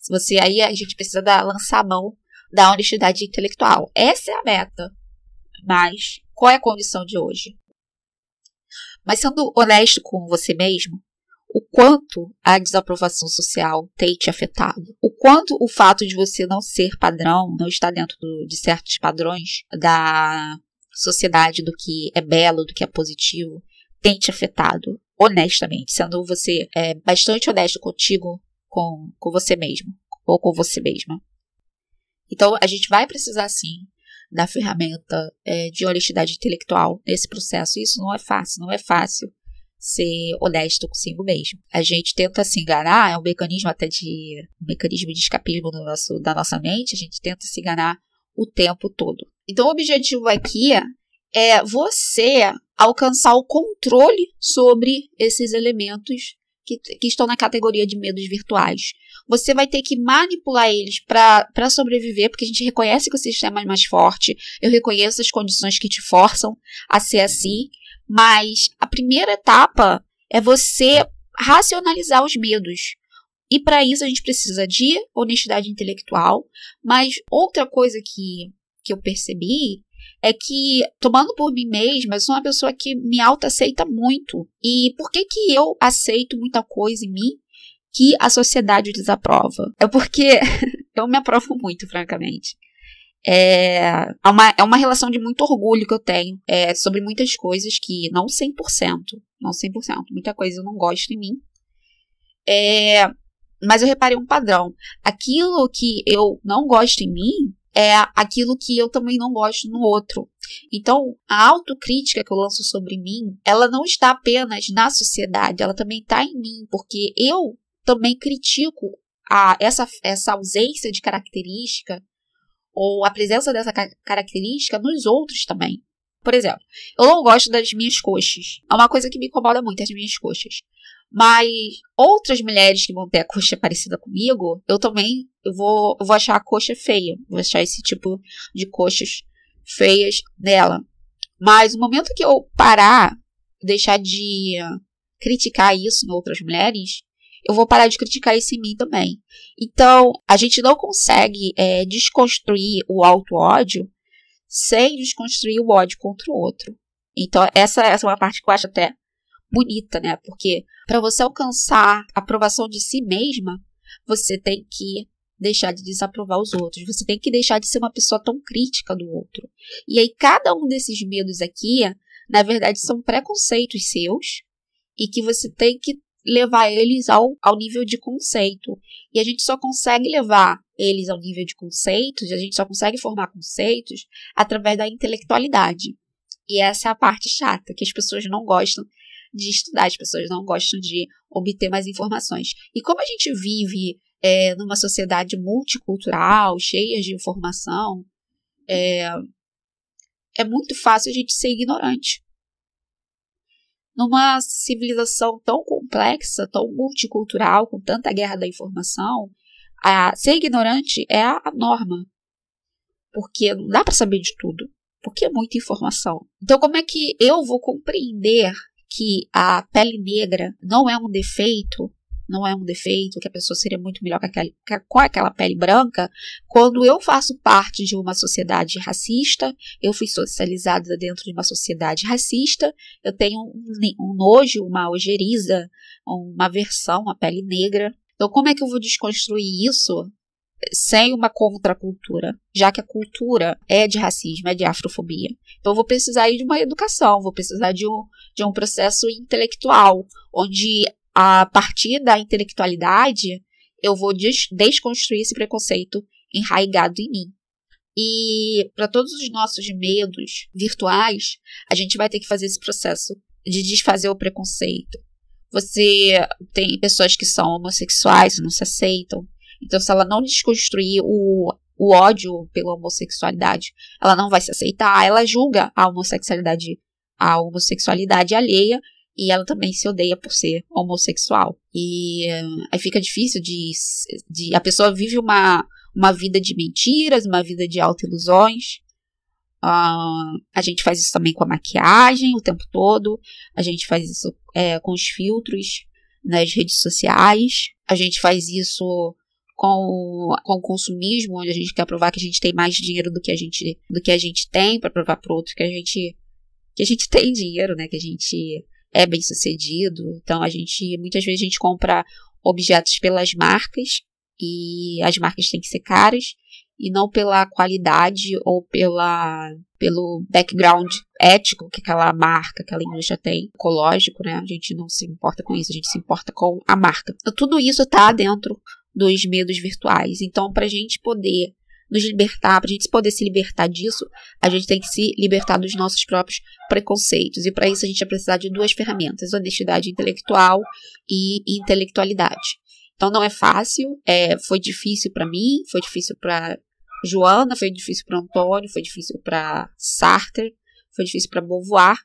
Se você aí a gente precisa dar, lançar a mão da honestidade intelectual. Essa é a meta. Mas qual é a condição de hoje? Mas sendo honesto com você mesmo, o quanto a desaprovação social tem te afetado, o quanto o fato de você não ser padrão, não estar dentro do, de certos padrões da sociedade do que é belo, do que é positivo, tem te afetado, honestamente, sendo você é, bastante honesto contigo com, com você mesmo ou com você mesma. Então, a gente vai precisar sim da ferramenta é, de honestidade intelectual nesse processo. Isso não é fácil, não é fácil ser honesto consigo mesmo. A gente tenta se enganar, é um mecanismo até de um mecanismo de escapismo no nosso, da nossa mente, a gente tenta se enganar o tempo todo. Então, o objetivo aqui é você alcançar o controle sobre esses elementos que, que estão na categoria de medos virtuais. Você vai ter que manipular eles para sobreviver, porque a gente reconhece que o sistema é mais forte, eu reconheço as condições que te forçam a ser assim, mas a primeira etapa é você racionalizar os medos. E para isso a gente precisa de honestidade intelectual, mas outra coisa que, que eu percebi é que, tomando por mim mesma, eu sou uma pessoa que me autoaceita muito. E por que, que eu aceito muita coisa em mim que a sociedade desaprova? É porque eu me aprovo muito, francamente. É, é uma, é uma relação de muito orgulho que eu tenho é, sobre muitas coisas que, não 100%, não 100%, muita coisa eu não gosto em mim. É, mas eu reparei um padrão. Aquilo que eu não gosto em mim, é aquilo que eu também não gosto no outro. Então, a autocrítica que eu lanço sobre mim, ela não está apenas na sociedade, ela também está em mim, porque eu também critico a, essa, essa ausência de característica ou a presença dessa característica nos outros também. Por exemplo, eu não gosto das minhas coxas. É uma coisa que me incomoda muito, as minhas coxas. Mas outras mulheres que vão ter a coxa parecida comigo, eu também vou, vou achar a coxa feia. Vou achar esse tipo de coxas feias nela. Mas no momento que eu parar, deixar de criticar isso em outras mulheres, eu vou parar de criticar isso em mim também. Então, a gente não consegue é, desconstruir o auto-ódio sem desconstruir o ódio contra o outro. Então, essa, essa é uma parte que eu acho até bonita, né? Porque para você alcançar a aprovação de si mesma, você tem que deixar de desaprovar os outros, você tem que deixar de ser uma pessoa tão crítica do outro. E aí cada um desses medos aqui, na verdade, são preconceitos seus e que você tem que levar eles ao, ao nível de conceito. E a gente só consegue levar eles ao nível de conceitos, a gente só consegue formar conceitos através da intelectualidade. E essa é a parte chata, que as pessoas não gostam de estudar, as pessoas não gostam de obter mais informações. E como a gente vive é, numa sociedade multicultural, cheia de informação, é, é muito fácil a gente ser ignorante. Numa civilização tão complexa, tão multicultural, com tanta guerra da informação, a, ser ignorante é a, a norma. Porque não dá para saber de tudo. Porque é muita informação. Então, como é que eu vou compreender que a pele negra não é um defeito não é um defeito, que a pessoa seria muito melhor com aquela, com aquela pele branca, quando eu faço parte de uma sociedade racista, eu fui socializada dentro de uma sociedade racista, eu tenho um, um nojo, uma ojeriza, uma aversão à pele negra. Então, como é que eu vou desconstruir isso sem uma contracultura, já que a cultura é de racismo, é de afrofobia. Então eu vou precisar de uma educação, vou precisar de um, de um processo intelectual, onde a partir da intelectualidade, eu vou des desconstruir esse preconceito enraigado em mim. E para todos os nossos medos virtuais, a gente vai ter que fazer esse processo de desfazer o preconceito. Você tem pessoas que são homossexuais, não se aceitam. Então, se ela não desconstruir o, o ódio pela homossexualidade, ela não vai se aceitar. Ela julga a homossexualidade, a homossexualidade alheia e ela também se odeia por ser homossexual. E uh, aí fica difícil de, de. A pessoa vive uma, uma vida de mentiras, uma vida de autoilusões. Uh, a gente faz isso também com a maquiagem o tempo todo. A gente faz isso é, com os filtros nas redes sociais. A gente faz isso com, com o consumismo, onde a gente quer provar que a gente tem mais dinheiro do que a gente, do que a gente tem, para provar para outro que a gente que a gente tem dinheiro, né? Que a gente é bem sucedido. Então a gente muitas vezes a gente compra objetos pelas marcas e as marcas têm que ser caras e não pela qualidade ou pela pelo background ético que aquela marca, aquela indústria tem, ecológico, né? A gente não se importa com isso, a gente se importa com a marca. Tudo isso está dentro dos medos virtuais. Então, para a gente poder nos libertar, para a gente poder se libertar disso, a gente tem que se libertar dos nossos próprios preconceitos. E para isso a gente vai precisar de duas ferramentas: honestidade intelectual e intelectualidade. Então não é fácil, é, foi difícil para mim, foi difícil para Joana, foi difícil para Antônio, foi difícil para Sartre, foi difícil para Beauvoir,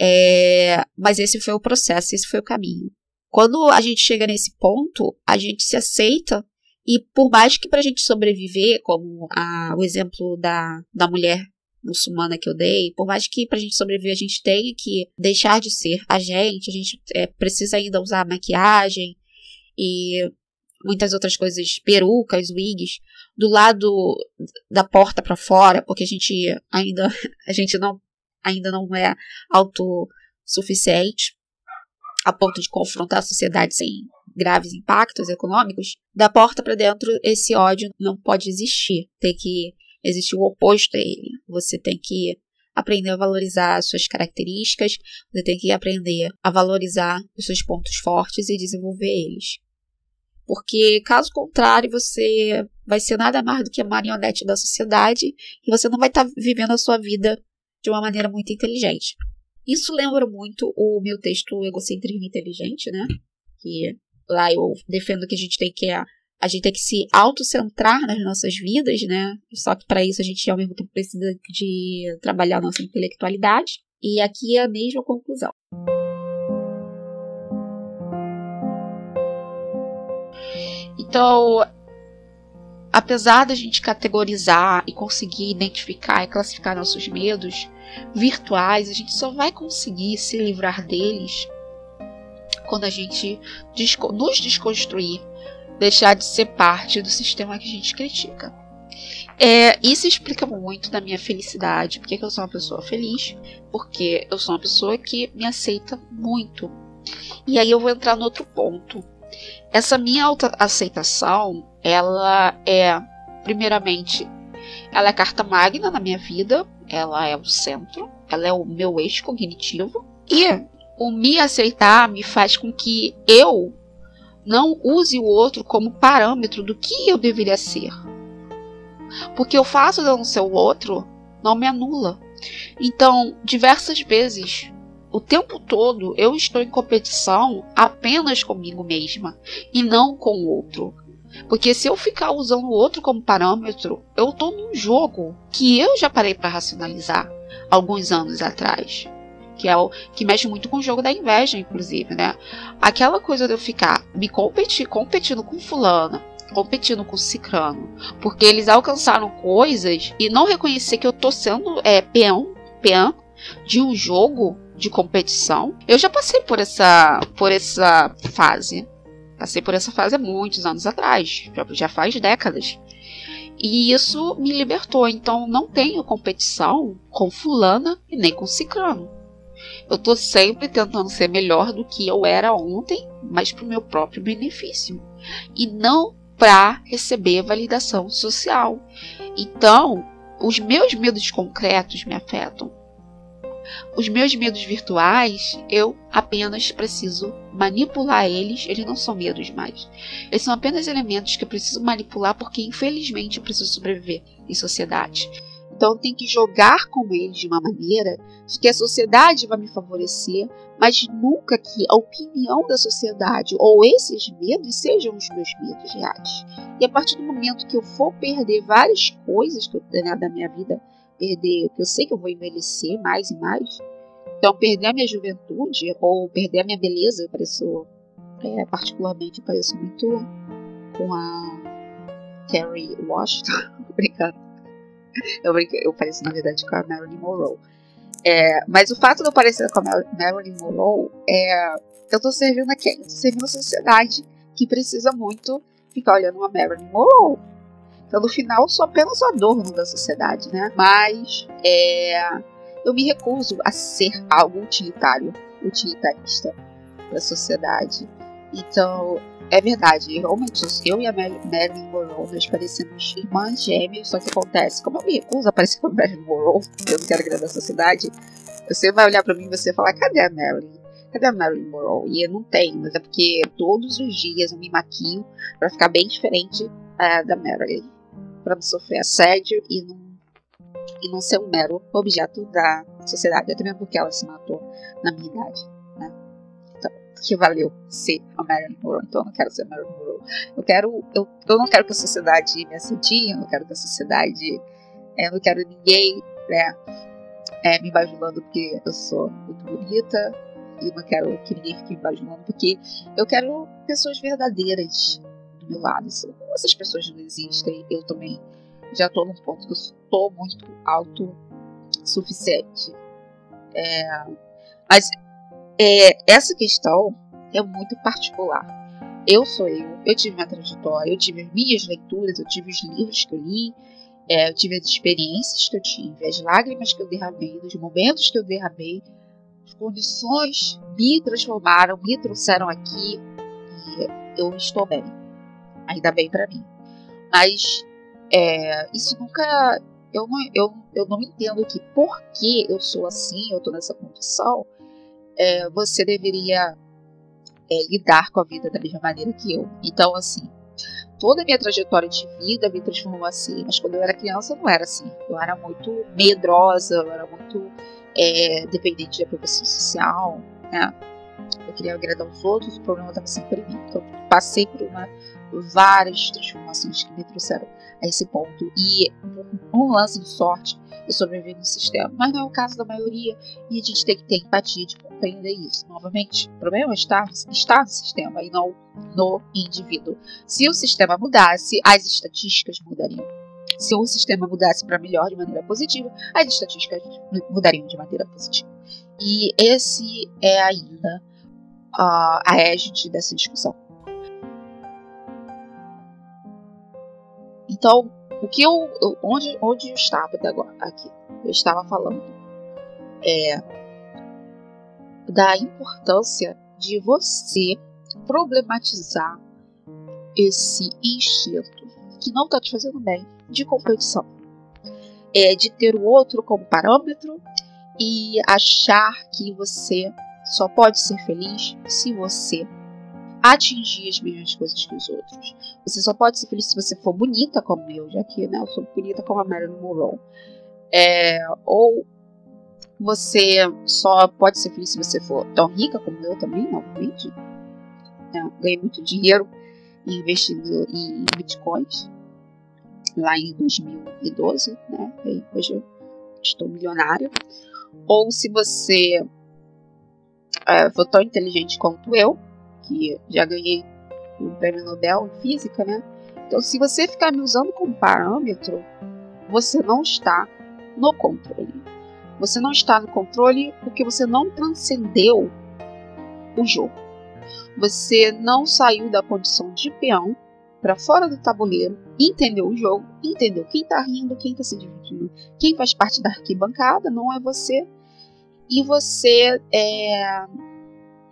é, mas esse foi o processo, esse foi o caminho. Quando a gente chega nesse ponto, a gente se aceita. E por mais que para a gente sobreviver, como a, o exemplo da, da mulher muçulmana que eu dei, por mais que para a gente sobreviver a gente tenha que deixar de ser a gente, a gente é, precisa ainda usar maquiagem e muitas outras coisas, perucas, wigs, do lado da porta para fora, porque a gente ainda a gente não ainda não é autossuficiente a ponto de confrontar a sociedade sem graves impactos econômicos, da porta para dentro esse ódio não pode existir. Tem que existir o oposto a ele. Você tem que aprender a valorizar as suas características, você tem que aprender a valorizar os seus pontos fortes e desenvolver eles. Porque, caso contrário, você vai ser nada mais do que a marionete da sociedade e você não vai estar tá vivendo a sua vida de uma maneira muito inteligente. Isso lembra muito o meu texto Egocentrismo Inteligente, né? Que lá eu defendo que a gente tem que a gente tem que se autocentrar nas nossas vidas, né? Só que para isso a gente ao mesmo tempo precisa de trabalhar a nossa intelectualidade. E aqui é a mesma conclusão. Então, apesar da gente categorizar e conseguir identificar e classificar nossos medos virtuais, a gente só vai conseguir se livrar deles quando a gente nos desconstruir, deixar de ser parte do sistema que a gente critica. É, isso explica muito da minha felicidade. Porque eu sou uma pessoa feliz. Porque eu sou uma pessoa que me aceita muito. E aí eu vou entrar no outro ponto. Essa minha autoaceitação, ela é, primeiramente, ela é carta magna na minha vida. Ela é o centro. Ela é o meu eixo cognitivo. E o me aceitar me faz com que eu não use o outro como parâmetro do que eu deveria ser. Porque o fato de eu não ser o outro não me anula. Então, diversas vezes, o tempo todo, eu estou em competição apenas comigo mesma e não com o outro. Porque se eu ficar usando o outro como parâmetro, eu estou num jogo que eu já parei para racionalizar alguns anos atrás que é o que mexe muito com o jogo da inveja, inclusive, né? Aquela coisa de eu ficar me competir, competindo com fulano, competindo com cicrano, porque eles alcançaram coisas e não reconhecer que eu tô sendo é, peão, peão de um jogo de competição. Eu já passei por essa, por essa fase. Passei por essa fase há muitos anos atrás, já, faz décadas. E isso me libertou. Então não tenho competição com fulana e nem com cicrano. Eu tô sempre tentando ser melhor do que eu era ontem, mas para o meu próprio benefício. E não para receber validação social. Então, os meus medos concretos me afetam. Os meus medos virtuais, eu apenas preciso manipular eles, eles não são medos mais. Eles são apenas elementos que eu preciso manipular porque, infelizmente, eu preciso sobreviver em sociedade. Então tem que jogar com eles de uma maneira de que a sociedade vai me favorecer, mas nunca que a opinião da sociedade ou esses medos sejam os meus medos reais. E a partir do momento que eu for perder várias coisas que eu tenho da minha vida, perder, que eu sei que eu vou envelhecer mais e mais, então perder a minha juventude ou perder a minha beleza, eu pareço, é, particularmente, pareço muito com a Carrie Washington, brincando eu, eu pareço, na verdade, com a Marilyn Monroe. É, mas o fato de eu parecer com a Marilyn Monroe é. Eu tô servindo aqui, eu tô servindo a sociedade que precisa muito ficar olhando uma Marilyn Monroe. Então, no final, sou apenas o adorno da sociedade, né? Mas é, eu me recuso a ser algo utilitário, utilitarista para a sociedade. Então, é verdade, realmente, eu e a Marilyn Monroe, nós parecemos irmãs gêmeas, só que acontece, como eu me recuso a parecer com a Marilyn Monroe, eu não quero agradar a sociedade, você vai olhar para mim e você vai falar, cadê a Marilyn? Cadê a Marilyn Monroe? E eu não tenho, mas é porque todos os dias eu me maquio para ficar bem diferente uh, da Marilyn, para não sofrer assédio e não, e não ser um mero objeto da sociedade, até mesmo porque ela se matou na minha idade que valeu ser a Marilyn Monroe. Então eu não quero ser a Marilyn Monroe. Eu quero, eu, eu não quero que a sociedade me assedie, eu não quero que a sociedade, é, eu não quero ninguém, né, é, me bajulando porque eu sou muito bonita e não quero que ninguém fique me bajulando porque eu quero pessoas verdadeiras do meu lado. Essas pessoas não existem. Eu também já estou num ponto que eu estou muito autossuficiente. É, mas é, essa questão é muito particular. Eu sou eu, eu tive minha trajetória, eu tive as minhas leituras, eu tive os livros que eu li, é, eu tive as experiências que eu tive, as lágrimas que eu derramei, os momentos que eu derramei, as condições me transformaram, me trouxeram aqui e eu estou bem. Ainda bem para mim. Mas é, isso nunca. Eu não, eu, eu não entendo que porque eu sou assim, eu estou nessa condição, é, você deveria é, lidar com a vida da mesma maneira que eu. Então, assim, toda a minha trajetória de vida me transformou assim. Mas quando eu era criança, eu não era assim. Eu era muito medrosa, eu era muito é, dependente de aprovação social, né? Eu queria agradar os outros, o problema estava sempre em mim. Então, passei por uma, várias transformações que me trouxeram a esse ponto. E um lance de sorte, eu sobrevivi no sistema. Mas não é o caso da maioria. E a gente tem que ter empatia de compreender isso. Novamente, o problema está, está no sistema e não no indivíduo. Se o sistema mudasse, as estatísticas mudariam. Se o sistema mudasse para melhor de maneira positiva, as estatísticas mudariam de maneira positiva. E esse é ainda uh, a égide dessa discussão. Então, o que eu, eu, onde, onde eu estava agora aqui, eu estava falando é da importância de você problematizar esse instinto que não está te fazendo bem de competição. É de ter o outro como parâmetro e achar que você só pode ser feliz se você atingir as mesmas coisas que os outros. Você só pode ser feliz se você for bonita como eu, já que né, eu sou bonita como a Marilyn Monroe. É, ou você só pode ser feliz se você for tão rica como eu também, novamente. É, ganhei muito dinheiro investindo em bitcoins lá em 2012, né? E hoje eu estou milionária. Ou se você é, for tão inteligente quanto eu, que já ganhei o prêmio Nobel em física, né? Então, se você ficar me usando como parâmetro, você não está no controle. Você não está no controle porque você não transcendeu o jogo. Você não saiu da condição de peão para fora do tabuleiro, entendeu o jogo, entendeu quem está rindo, quem está se divertindo, quem faz parte da arquibancada, não é você. E você é,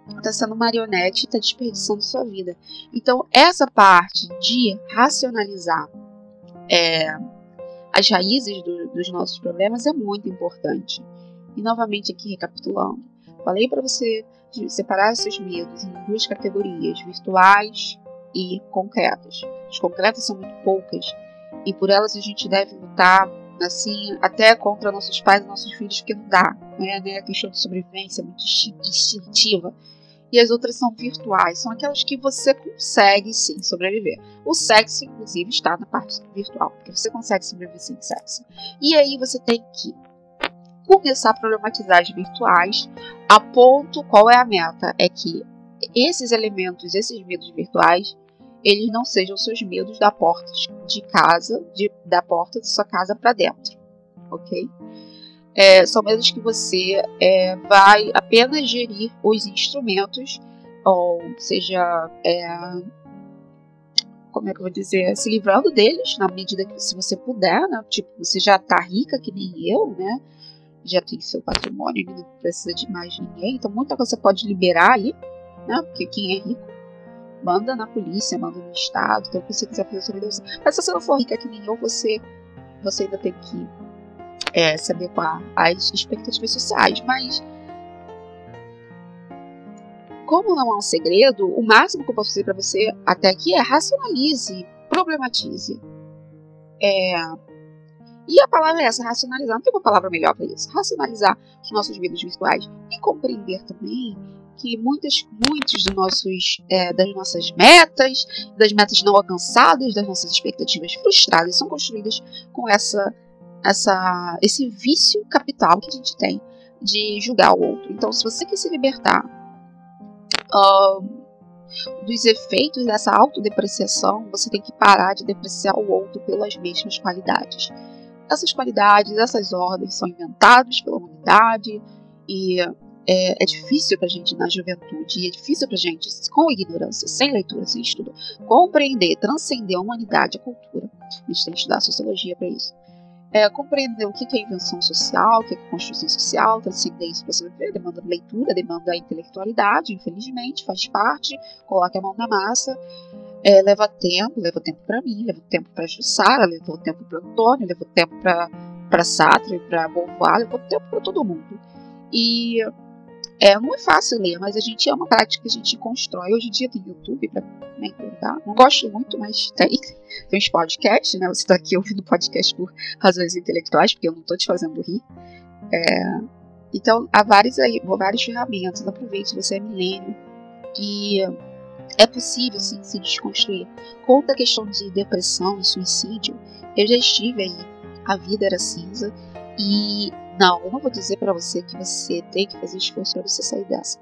está sendo marionete e está desperdiçando sua vida. Então, essa parte de racionalizar é, as raízes do, dos nossos problemas é muito importante. E novamente aqui recapitulando, falei para você separar seus medos em duas categorias, virtuais e concretas. As concretas são muito poucas e por elas a gente deve lutar assim até contra nossos pais e nossos filhos porque não dá, né? A questão de sobrevivência é muito instintiva e as outras são virtuais, são aquelas que você consegue sim sobreviver. O sexo, inclusive, está na parte virtual, porque você consegue sobreviver sem sexo. E aí você tem que começar a problematizar as virtuais, a ponto qual é a meta? É que esses elementos, esses medos virtuais, eles não sejam seus medos da porta de casa, de, da porta de sua casa para dentro, ok? É, são mesas que você é, vai apenas gerir os instrumentos, ou seja, é, como é que eu vou dizer, se livrando deles na medida que se você puder, né? Tipo, você já tá rica que nem eu, né? Já tem seu patrimônio, não precisa de mais ninguém, então muita coisa você pode liberar aí, né? Porque quem é rico manda na polícia, manda no estado, então o que você quiser fazer sobre Deus. Mas se você não for rica que nem eu, você, você ainda tem que é, se adequar às expectativas sociais, mas como não é um segredo, o máximo que eu posso dizer para você até aqui é racionalize, problematize. É, e a palavra é essa, racionalizar. Não tem uma palavra melhor para isso. Racionalizar os nossos vidas virtuais e compreender também que muitas, muitos dos nossos, é, das nossas metas, das metas não alcançadas, das nossas expectativas frustradas são construídas com essa essa, esse vício capital que a gente tem de julgar o outro. Então, se você quer se libertar uh, dos efeitos dessa autodepreciação, você tem que parar de depreciar o outro pelas mesmas qualidades. Essas qualidades, essas ordens são inventadas pela humanidade e é, é difícil para a gente na juventude, e é difícil para a gente, com ignorância, sem leitura, sem estudo, compreender, transcender a humanidade, a cultura. A gente tem que estudar sociologia para isso é, compreender o que é invenção social, o que é construção social, transcendência para sobreviver, demanda leitura, demanda intelectualidade, infelizmente, faz parte, coloque a mão na massa, é, leva tempo, leva tempo para mim, leva tempo para Jussara, levou tempo para Antônio, levou tempo para Sartre, para Beauvoir, levou tempo para todo mundo. E é, não é fácil ler, mas a gente é uma prática que a gente constrói. Hoje em dia tem YouTube para me tá? Não gosto muito, mas tem. Tem uns podcasts, né? Você está aqui ouvindo podcast por razões intelectuais, porque eu não estou te fazendo rir. É, então, há várias, aí, várias ferramentas. Aproveite, você é milênio. E é possível, sim, se desconstruir. Conta a questão de depressão e suicídio. Eu já estive aí. A vida era cinza. E não, eu não vou dizer para você que você tem que fazer esforço para você sair dessa.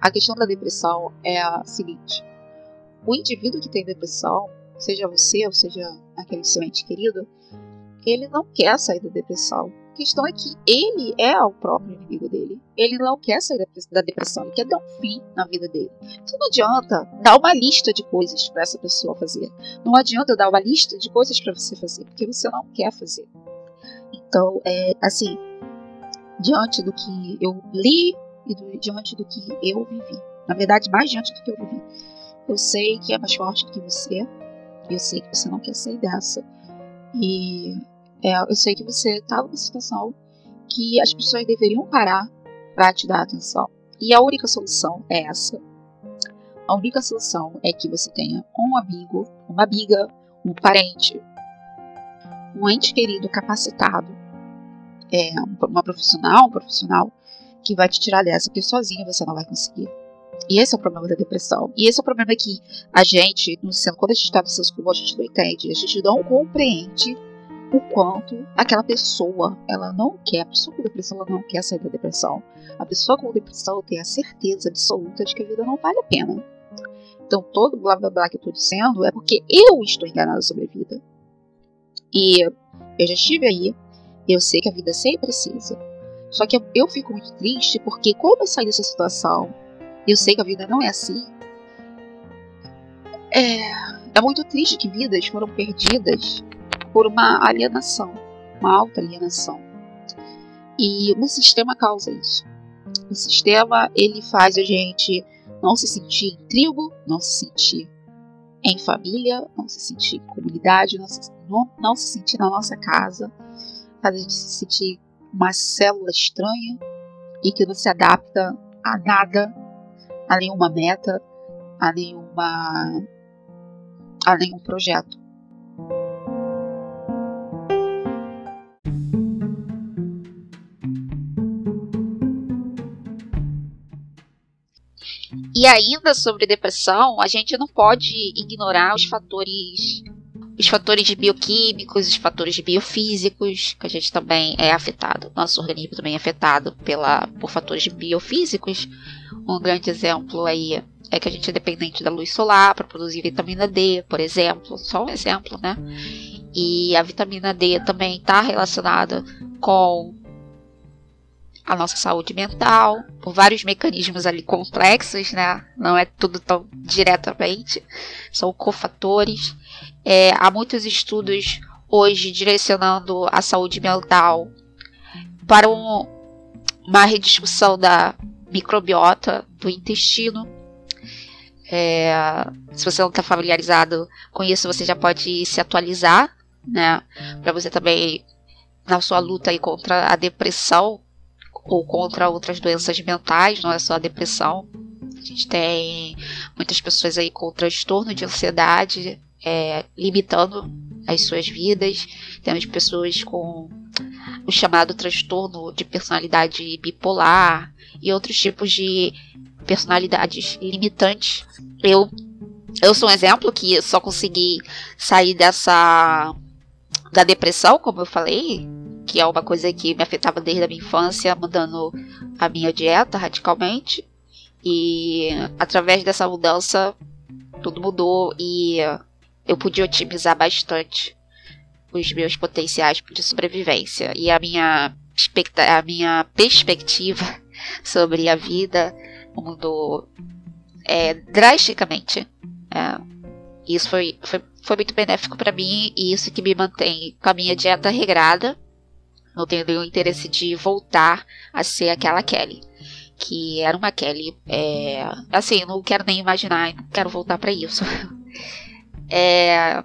A questão da depressão é a seguinte: o indivíduo que tem depressão, seja você ou seja aquele seu ente querido, ele não quer sair da depressão. A questão é que ele é o próprio inimigo dele. Ele não quer sair da depressão, ele quer dar um fim na vida dele. Então não adianta dar uma lista de coisas para essa pessoa fazer. Não adianta dar uma lista de coisas para você fazer, porque você não quer fazer. Então, é assim, diante do que eu li e do, diante do que eu vivi. Na verdade, mais diante do que eu vivi. Eu sei que é mais forte do que você. Eu sei que você não quer sair dessa. E é, eu sei que você está numa situação que as pessoas deveriam parar para te dar atenção. E a única solução é essa. A única solução é que você tenha um amigo, uma amiga, um parente, um ente querido capacitado, é, uma profissional, um profissional que vai te tirar dessa, porque sozinho você não vai conseguir. E esse é o problema da depressão. E esse é o problema que a gente, no centro, quando a gente está nos seus cubos, a gente não entende, a gente não compreende o quanto aquela pessoa, ela não quer, a pessoa com depressão, ela não quer sair da depressão. A pessoa com depressão tem a certeza absoluta de que a vida não vale a pena. Então, todo blá blá blá que eu estou dizendo é porque eu estou enganada sobre a vida. E eu já estive aí, eu sei que a vida sempre precisa. Só que eu fico muito triste porque, como eu saí dessa situação, eu sei que a vida não é assim. É, é muito triste que vidas foram perdidas por uma alienação, uma alta alienação. E o sistema causa isso. O sistema ele faz a gente não se sentir em tribo, não se sentir em família, não se sentir em comunidade, não se, não, não se sentir na nossa casa, a gente se sentir uma célula estranha e que não se adapta a nada, a nenhuma meta, a nenhuma a nenhum projeto. E ainda sobre depressão, a gente não pode ignorar os fatores os fatores bioquímicos, os fatores biofísicos, que a gente também é afetado, nosso organismo também é afetado pela, por fatores biofísicos. Um grande exemplo aí é que a gente é dependente da luz solar para produzir vitamina D, por exemplo, só um exemplo, né? E a vitamina D também está relacionada com a nossa saúde mental, por vários mecanismos ali complexos, né? Não é tudo tão diretamente, são cofatores. É, há muitos estudos hoje direcionando a saúde mental para um, uma rediscussão da microbiota do intestino. É, se você não está familiarizado com isso, você já pode se atualizar, né? Para você também na sua luta aí contra a depressão, ou contra outras doenças mentais, não é só a depressão. A gente tem muitas pessoas aí com transtorno de ansiedade, é, limitando as suas vidas. Temos pessoas com o chamado transtorno de personalidade bipolar e outros tipos de personalidades limitantes. Eu eu sou um exemplo que só consegui sair dessa da depressão, como eu falei, que é uma coisa que me afetava desde a minha infância, mudando a minha dieta radicalmente. E através dessa mudança, tudo mudou e eu pude otimizar bastante os meus potenciais de sobrevivência. E a minha, a minha perspectiva sobre a vida mudou é, drasticamente. É, isso foi, foi, foi muito benéfico para mim e isso que me mantém com a minha dieta regrada não tenho nenhum interesse de voltar a ser aquela Kelly. Que era uma Kelly. É, assim, não quero nem imaginar, não quero voltar para isso. É,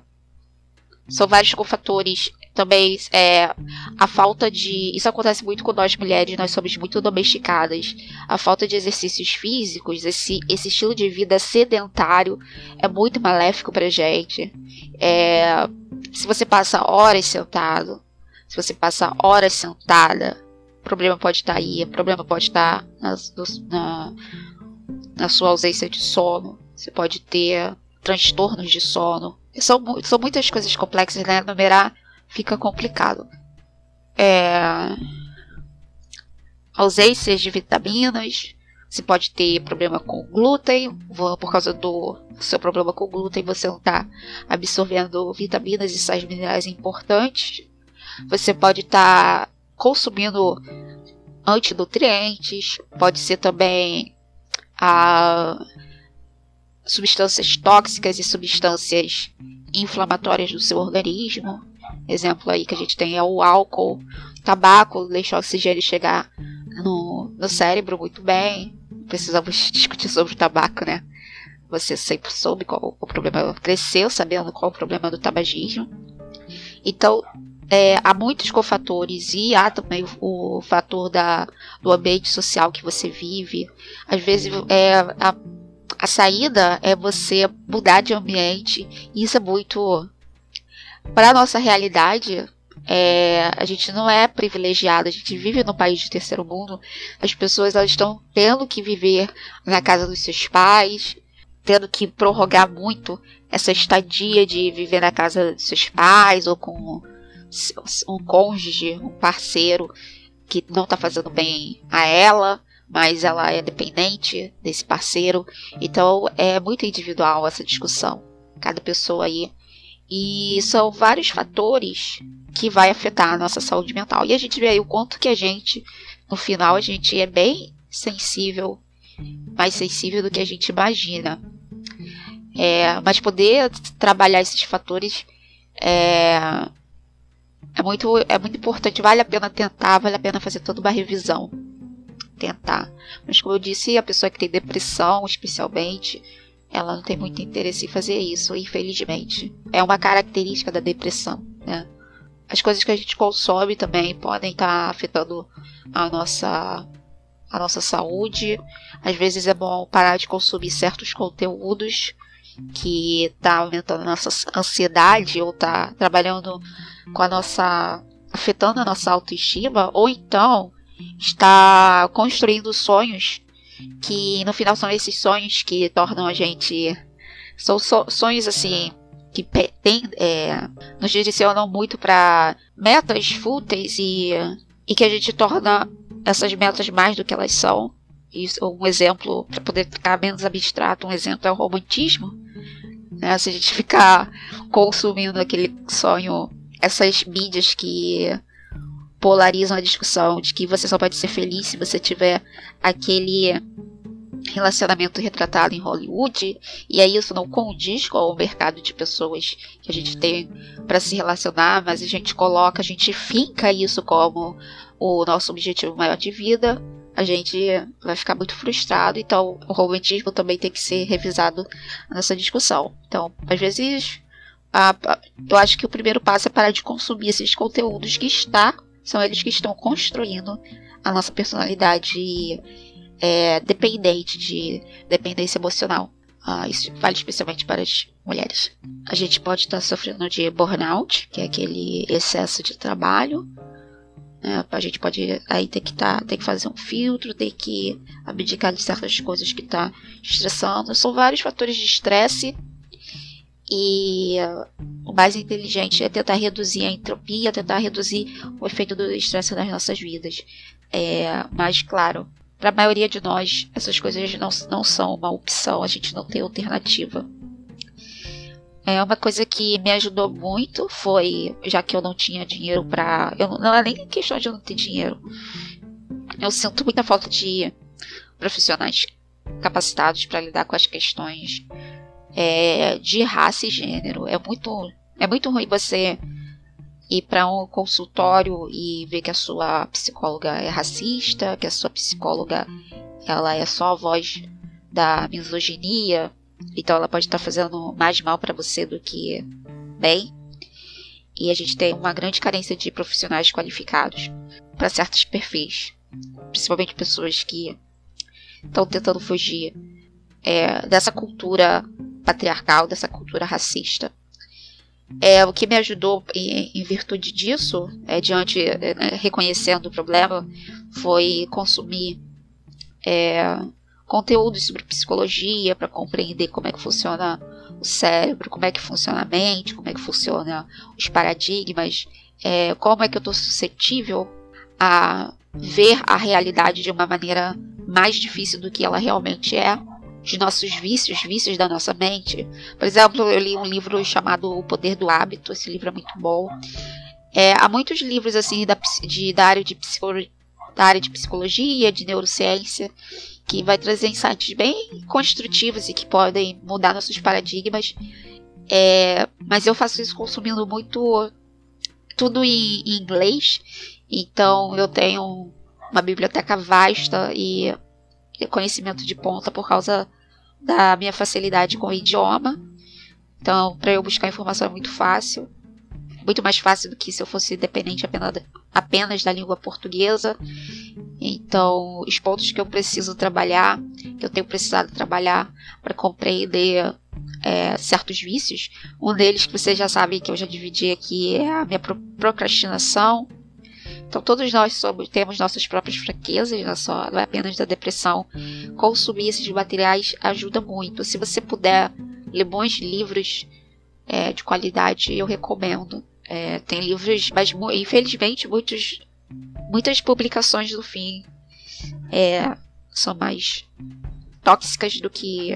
são vários fatores. Também é, a falta de. Isso acontece muito com nós mulheres, nós somos muito domesticadas. A falta de exercícios físicos, esse, esse estilo de vida sedentário é muito maléfico pra gente. É, se você passa horas sentado, se você passa horas sentada, o problema pode estar aí, o problema pode estar na, na, na sua ausência de sono. Você pode ter transtornos de sono. São, são muitas coisas complexas, né? Numerar fica complicado. É... Ausências de vitaminas. Você pode ter problema com glúten. Por causa do seu problema com glúten, você não está absorvendo vitaminas e sais minerais importantes. Você pode estar tá consumindo antinutrientes, pode ser também a substâncias tóxicas e substâncias inflamatórias do seu organismo. Exemplo aí que a gente tem é o álcool, tabaco, deixa o oxigênio chegar no, no cérebro muito bem. Precisamos discutir sobre o tabaco, né? Você sempre soube qual o problema, cresceu sabendo qual o problema do tabagismo. Então, é, há muitos cofatores e há também o, o, fator da, do ambiente social que você vive. Às vezes, é, a, a saída é você mudar de ambiente. E isso é muito. Para a nossa realidade, é, a gente não é privilegiado, a gente vive num país de terceiro mundo. As pessoas elas estão tendo que viver na casa dos seus pais, tendo que prorrogar muito essa estadia de viver na casa dos seus pais ou com um cônjuge, um parceiro que não está fazendo bem a ela, mas ela é dependente desse parceiro. Então é muito individual essa discussão. Cada pessoa aí. E são vários fatores que vai afetar a nossa saúde mental. E a gente vê aí o quanto que a gente, no final, a gente é bem sensível, mais sensível do que a gente imagina. É, mas poder trabalhar esses fatores é, é muito, é muito importante, vale a pena tentar, vale a pena fazer toda uma revisão. Tentar. Mas como eu disse, a pessoa que tem depressão, especialmente, ela não tem muito interesse em fazer isso, infelizmente. É uma característica da depressão, né? As coisas que a gente consome também podem estar tá afetando a nossa a nossa saúde. Às vezes é bom parar de consumir certos conteúdos que está aumentando a nossa ansiedade ou está trabalhando com a nossa. afetando a nossa autoestima, ou então está construindo sonhos que no final são esses sonhos que tornam a gente. São sonhos assim que tem, é, nos direcionam muito para metas fúteis e, e que a gente torna essas metas mais do que elas são. Isso, um exemplo, para poder ficar menos abstrato, um exemplo é o romantismo. Né? Se a gente ficar consumindo aquele sonho essas mídias que polarizam a discussão de que você só pode ser feliz se você tiver aquele relacionamento retratado em Hollywood, e aí isso não condiz com o mercado de pessoas que a gente tem para se relacionar, mas a gente coloca, a gente finca isso como o nosso objetivo maior de vida, a gente vai ficar muito frustrado, então o romantismo também tem que ser revisado nessa discussão. Então, às vezes a, a, eu acho que o primeiro passo é parar de consumir esses conteúdos que está, são eles que estão construindo a nossa personalidade é, dependente de dependência emocional. Ah, isso vale especialmente para as mulheres. A gente pode estar sofrendo de burnout, que é aquele excesso de trabalho. Né? A gente pode aí ter que, tá, ter que fazer um filtro, ter que abdicar de certas coisas que está estressando. São vários fatores de estresse e o mais inteligente é tentar reduzir a entropia, tentar reduzir o efeito do estresse nas nossas vidas. É, mas, claro, para a maioria de nós, essas coisas não, não são uma opção, a gente não tem alternativa. É uma coisa que me ajudou muito foi, já que eu não tinha dinheiro para, eu não, é nem questão de eu não ter dinheiro. Eu sinto muita falta de profissionais capacitados para lidar com as questões é, de raça e gênero. É muito, é muito ruim você ir para um consultório e ver que a sua psicóloga é racista, que a sua psicóloga ela é só a voz da misoginia, então ela pode estar fazendo mais mal para você do que bem. E a gente tem uma grande carência de profissionais qualificados para certos perfis, principalmente pessoas que estão tentando fugir é, dessa cultura patriarcal, dessa cultura racista. É, o que me ajudou em, em virtude disso, é, diante, é, reconhecendo o problema, foi consumir é, conteúdos sobre psicologia para compreender como é que funciona o cérebro, como é que funciona a mente, como é que funciona os paradigmas, é, como é que eu estou suscetível a ver a realidade de uma maneira mais difícil do que ela realmente é de nossos vícios, vícios da nossa mente. Por exemplo, eu li um livro chamado O Poder do Hábito, esse livro é muito bom. É, há muitos livros assim da, de, da, área de da área de psicologia, de neurociência, que vai trazer insights bem construtivos e que podem mudar nossos paradigmas. É, mas eu faço isso consumindo muito tudo em, em inglês, então eu tenho uma biblioteca vasta e conhecimento de ponta por causa da minha facilidade com o idioma. Então, para eu buscar informação é muito fácil. Muito mais fácil do que se eu fosse dependente apenas, apenas da língua portuguesa. Então, os pontos que eu preciso trabalhar, que eu tenho precisado trabalhar para compreender é, certos vícios, um deles que vocês já sabem que eu já dividi aqui é a minha procrastinação. Então, todos nós somos, temos nossas próprias fraquezas, não, é só, não é apenas da depressão. Consumir esses materiais ajuda muito. Se você puder ler bons livros é, de qualidade, eu recomendo. É, tem livros, mas infelizmente muitos, muitas publicações do fim é, são mais tóxicas do que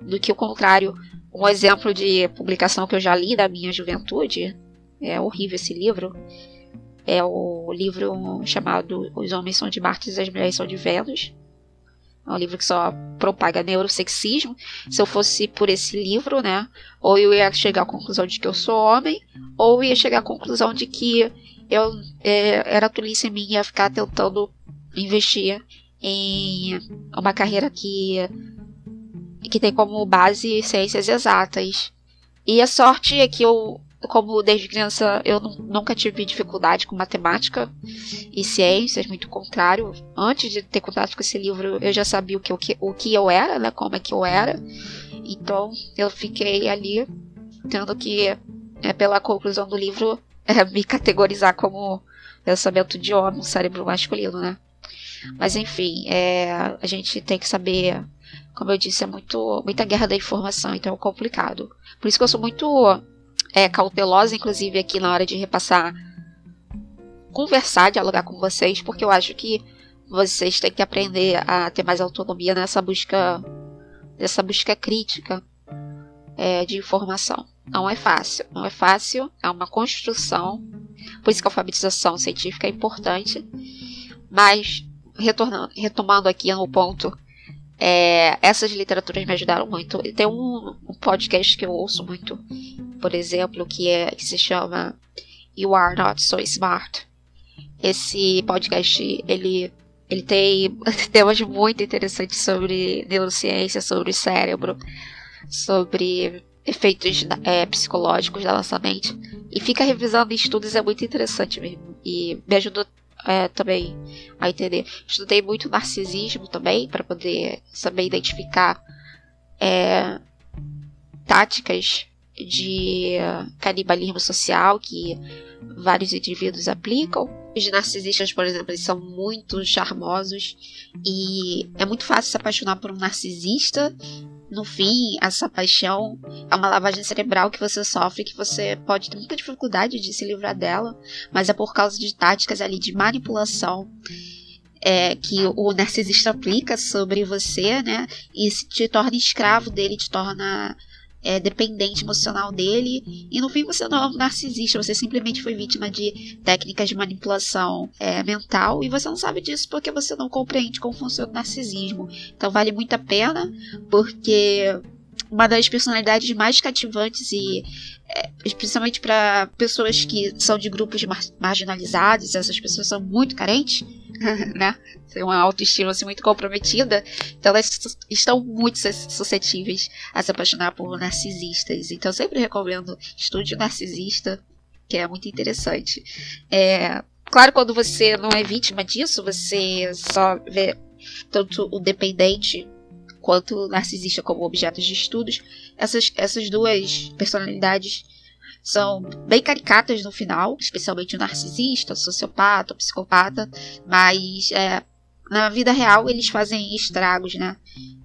do que o contrário. Um exemplo de publicação que eu já li da minha juventude é horrível esse livro. É o livro chamado Os Homens São de Marte e as Mulheres São de Vênus. É um livro que só propaga neurosexismo. Se eu fosse por esse livro, né? Ou eu ia chegar à conclusão de que eu sou homem, ou ia chegar à conclusão de que eu é, era tolice ia ficar tentando investir em uma carreira que, que tem como base ciências exatas. E a sorte é que eu como desde criança eu nunca tive dificuldade com matemática e ciências, muito contrário. Antes de ter contato com esse livro, eu já sabia o que, o que, o que eu era, né? Como é que eu era. Então eu fiquei ali tendo que, é, pela conclusão do livro, é, me categorizar como pensamento de homem, cérebro masculino, né? Mas enfim, é, a gente tem que saber, como eu disse, é muito, muita guerra da informação, então é complicado. Por isso que eu sou muito é, cautelosa, inclusive, aqui na hora de repassar, conversar, dialogar com vocês, porque eu acho que vocês têm que aprender a ter mais autonomia nessa busca, nessa busca crítica é, de informação. Não é fácil, não é fácil, é uma construção, por isso que a alfabetização científica é importante, mas retornando, retomando aqui no ponto é, essas literaturas me ajudaram muito. Tem um, um, podcast que eu ouço muito, por exemplo, que, é, que se chama You Are Not So Smart. Esse podcast, ele, ele tem temas muito interessantes sobre neurociência, sobre cérebro, sobre efeitos é, psicológicos da nossa mente. E fica revisando estudos, é muito interessante mesmo. E me ajudou é, também a entender. Estudei muito narcisismo também, para poder saber identificar é, táticas de canibalismo social que vários indivíduos aplicam. Os narcisistas, por exemplo, eles são muito charmosos e é muito fácil se apaixonar por um narcisista no fim, essa paixão é uma lavagem cerebral que você sofre, que você pode ter muita dificuldade de se livrar dela, mas é por causa de táticas ali de manipulação é, que o narcisista aplica sobre você, né? E se te torna escravo dele, te torna é, dependente emocional dele. E no fim você não é um narcisista, você simplesmente foi vítima de técnicas de manipulação é, mental e você não sabe disso porque você não compreende como funciona o narcisismo. Então vale muito a pena, porque uma das personalidades mais cativantes e é, principalmente para pessoas que são de grupos mar marginalizados, essas pessoas são muito carentes né? Tem uma autoestima assim, muito comprometida. Então elas estão muito suscetíveis a se apaixonar por narcisistas. Então eu sempre recomendo estude narcisista, que é muito interessante. É, claro, quando você não é vítima disso, você só vê tanto o dependente quanto o narcisista como objetos de estudos. Essas, essas duas personalidades são bem caricatas no final, especialmente o narcisista, o sociopata, o psicopata, mas é, na vida real eles fazem estragos, né?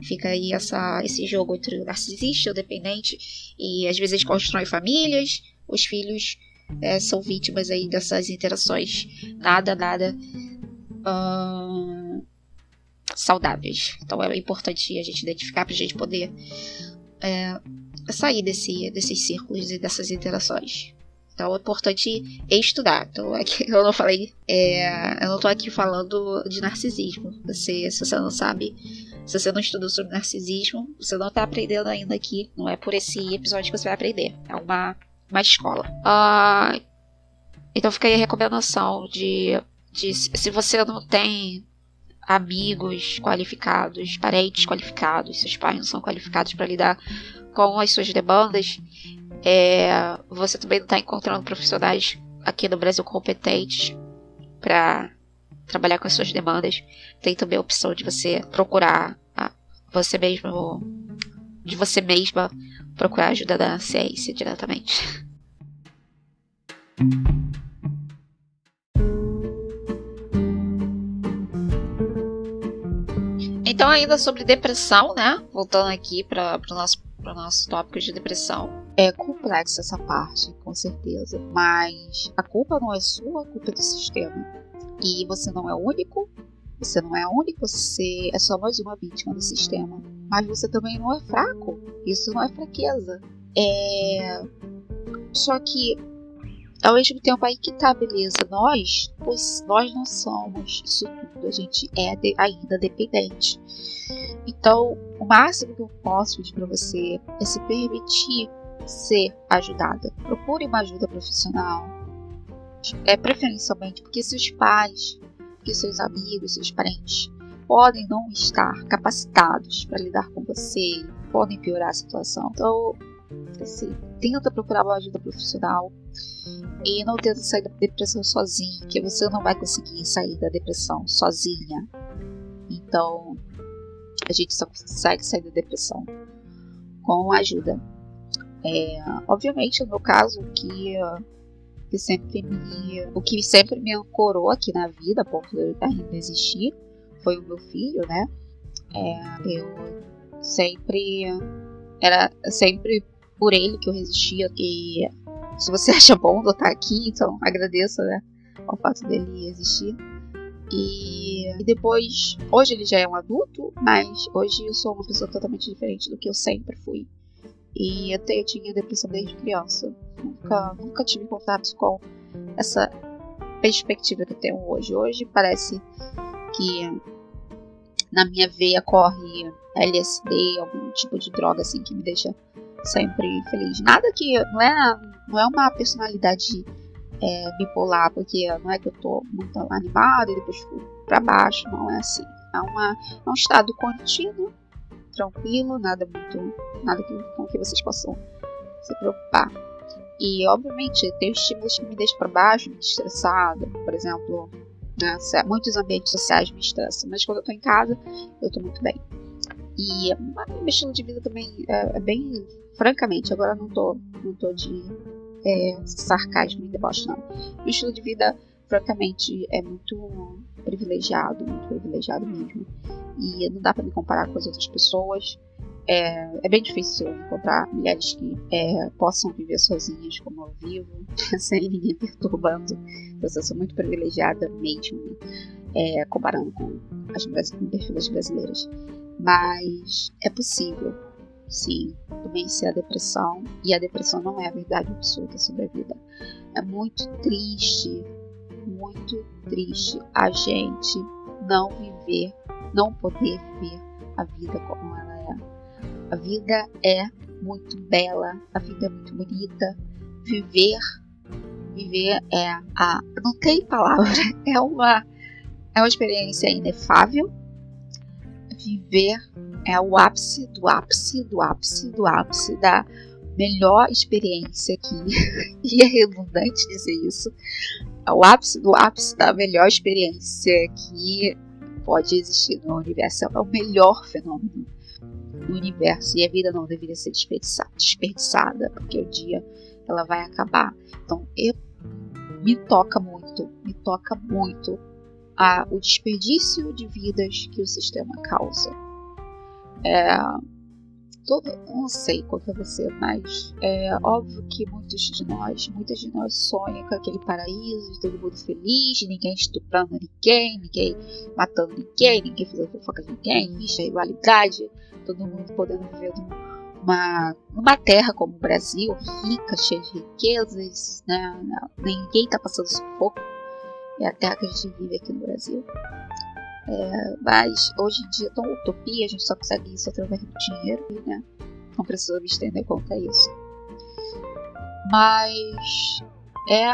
Fica aí essa, esse jogo entre o narcisista o dependente, e às vezes constroem famílias, os filhos é, são vítimas aí dessas interações nada, nada hum, saudáveis. Então é importante a gente identificar para a gente poder é, sair desse, desses círculos e dessas interações. Então é importante estudar. Então aqui eu não falei, é, eu não tô aqui falando de narcisismo. Você, se você não sabe, se você não estudou sobre narcisismo, você não tá aprendendo ainda aqui. Não é por esse episódio que você vai aprender. É uma, uma escola. Uh, então fica aí a recomendação de, de se você não tem amigos qualificados, parentes qualificados, seus pais não são qualificados para lidar com as suas demandas, é, você também não está encontrando profissionais aqui no Brasil competentes para trabalhar com as suas demandas, tem também a opção de você procurar você mesmo, de você mesma procurar ajuda da ciência diretamente. Então, ainda sobre depressão, né? Voltando aqui para o nosso, nosso tópico de depressão. É complexa essa parte, com certeza. Mas a culpa não é sua, a culpa é do sistema. E você não é o único, você não é o único, você é só mais uma vítima do sistema. Mas você também não é fraco. Isso não é fraqueza. É. Só que ao mesmo tempo aí que tá, beleza, nós, pois nós não somos isso tudo, a gente é de, ainda dependente. Então, o máximo que eu posso pedir para você é se permitir ser ajudada. Procure uma ajuda profissional. É preferencialmente porque seus pais, porque seus amigos, seus parentes podem não estar capacitados para lidar com você, podem piorar a situação. Então, assim, tenta procurar uma ajuda profissional e não tenta sair da depressão sozinho, que você não vai conseguir sair da depressão sozinha. Então, a gente só consegue sair da depressão com ajuda. É, obviamente, no meu caso, que, que sempre me, o que sempre me ancorou aqui na vida, de ainda existir, foi o meu filho, né? É, eu sempre era sempre por ele que eu resistia e se você acha bom eu estar aqui, então agradeço, né, ao fato dele existir. E, e, depois, hoje ele já é um adulto, mas hoje eu sou uma pessoa totalmente diferente do que eu sempre fui. E até eu tinha depressão desde criança. Nunca, nunca tive contato com essa perspectiva que eu tenho hoje. Hoje parece que na minha veia corre LSD, algum tipo de droga assim que me deixa sempre feliz. Nada que não é, não é uma personalidade é, bipolar, porque não é que eu tô muito animada e depois fico pra baixo, não é assim. É, uma, é um estado contínuo, tranquilo, nada muito. nada que, com que vocês possam se preocupar. E obviamente tem estímulos que me deixam para baixo, me estressada, por exemplo, né, muitos ambientes sociais me estressam, mas quando eu tô em casa, eu tô muito bem. E meu estilo de vida também é, é bem francamente, agora não tô, não tô de é, sarcasmo e deboche, não. O estilo de vida, francamente, é muito privilegiado, muito privilegiado mesmo. E não dá para me comparar com as outras pessoas. É, é bem difícil encontrar mulheres que é, possam viver sozinhas como eu vivo, sem ninguém perturbando. Então, eu sou muito privilegiada mesmo, é, comparando com as com perfis brasileiras. Mas é possível sim, vencer a depressão. E a depressão não é a verdade absoluta sobre a vida. É muito triste, muito triste a gente não viver, não poder viver a vida como ela é. A vida é muito bela, a vida é muito bonita. Viver, viver é a. Não tem palavra, é uma, é uma experiência inefável. Viver é o ápice do ápice do ápice do ápice da melhor experiência aqui. e é redundante dizer isso. É o ápice do ápice da melhor experiência que pode existir no universo. É o melhor fenômeno no universo. E a vida não deveria ser desperdiçada, desperdiçada porque o dia ela vai acabar. Então, eu, me toca muito, me toca muito o desperdício de vidas que o sistema causa. É, todo, não sei qual é você, mas é óbvio que muitos de nós, muitas de nós sonham com aquele paraíso, todo mundo feliz, ninguém estuprando ninguém, ninguém matando ninguém, ninguém fazendo fofoca de ninguém, a igualdade, todo mundo podendo viver num uma, uma terra como o Brasil, rica, cheia de riquezas, né? ninguém está passando sufoco, é a terra que a gente vive aqui no Brasil. É, mas hoje em dia é tão utopia, a gente só consegue isso através do dinheiro, né? Não precisa me estender quanto a isso. Mas é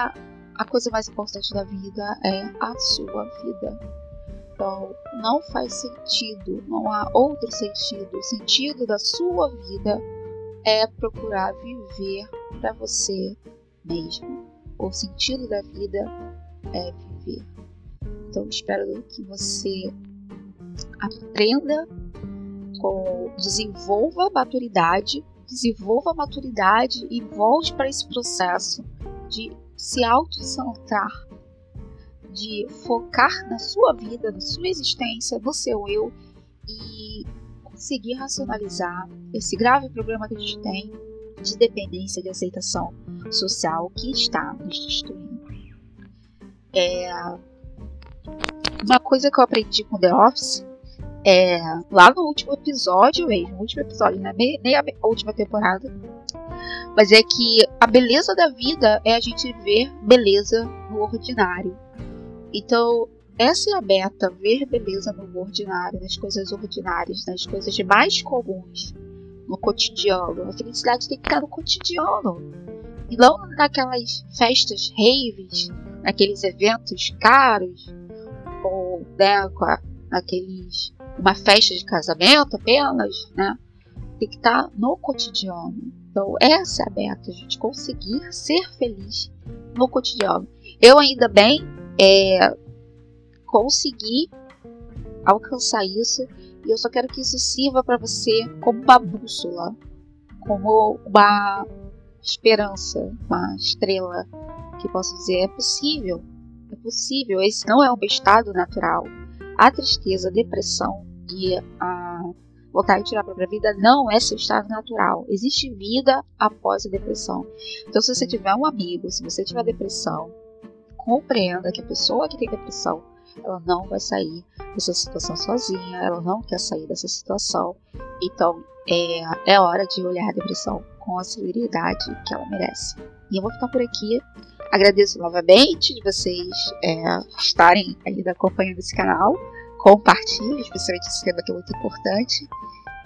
a coisa mais importante da vida é a sua vida. Então, não faz sentido, não há outro sentido. O sentido da sua vida é procurar viver para você mesmo. O sentido da vida é viver. Então, espero que você aprenda, com, desenvolva maturidade, desenvolva maturidade e volte para esse processo de se auto-centrar de focar na sua vida, na sua existência, no seu eu e conseguir racionalizar esse grave problema que a gente tem de dependência de aceitação social que está nos destruindo. É... Uma coisa que eu aprendi com The Office é lá no último episódio mesmo, último episódio, né? nem a última temporada, mas é que a beleza da vida é a gente ver beleza no ordinário. Então, essa é a meta, ver beleza no ordinário, nas coisas ordinárias, nas coisas mais comuns, no cotidiano. A felicidade tem que estar no cotidiano. E não naquelas festas, raves, naqueles eventos caros, ou né, naqueles. uma festa de casamento apenas, né? Tem que estar no cotidiano. Então, essa é a meta, a gente conseguir ser feliz no cotidiano. Eu ainda bem é, conseguir alcançar isso. E eu só quero que isso sirva para você como uma bússola, como uma esperança, uma estrela que posso dizer é possível, é possível. Esse não é um estado natural. A tristeza, a depressão e a vontade de tirar a própria vida não é seu estado natural. Existe vida após a depressão. Então, se você tiver um amigo, se você tiver depressão, compreenda que a pessoa que tem depressão, ela não vai sair dessa situação sozinha, ela não quer sair dessa situação. Então é, é hora de olhar a depressão com a seriedade que ela merece. E eu vou ficar por aqui. Agradeço novamente de vocês é, estarem ainda acompanhando esse canal. Compartilhe, especialmente esse tema que é muito importante.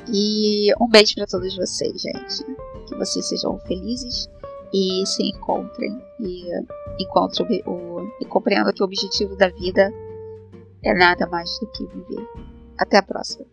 E um beijo para todos vocês, gente. Que vocês sejam felizes e se encontrem e encontrem o, e compreendam que o objetivo da vida é nada mais do que viver. Até a próxima.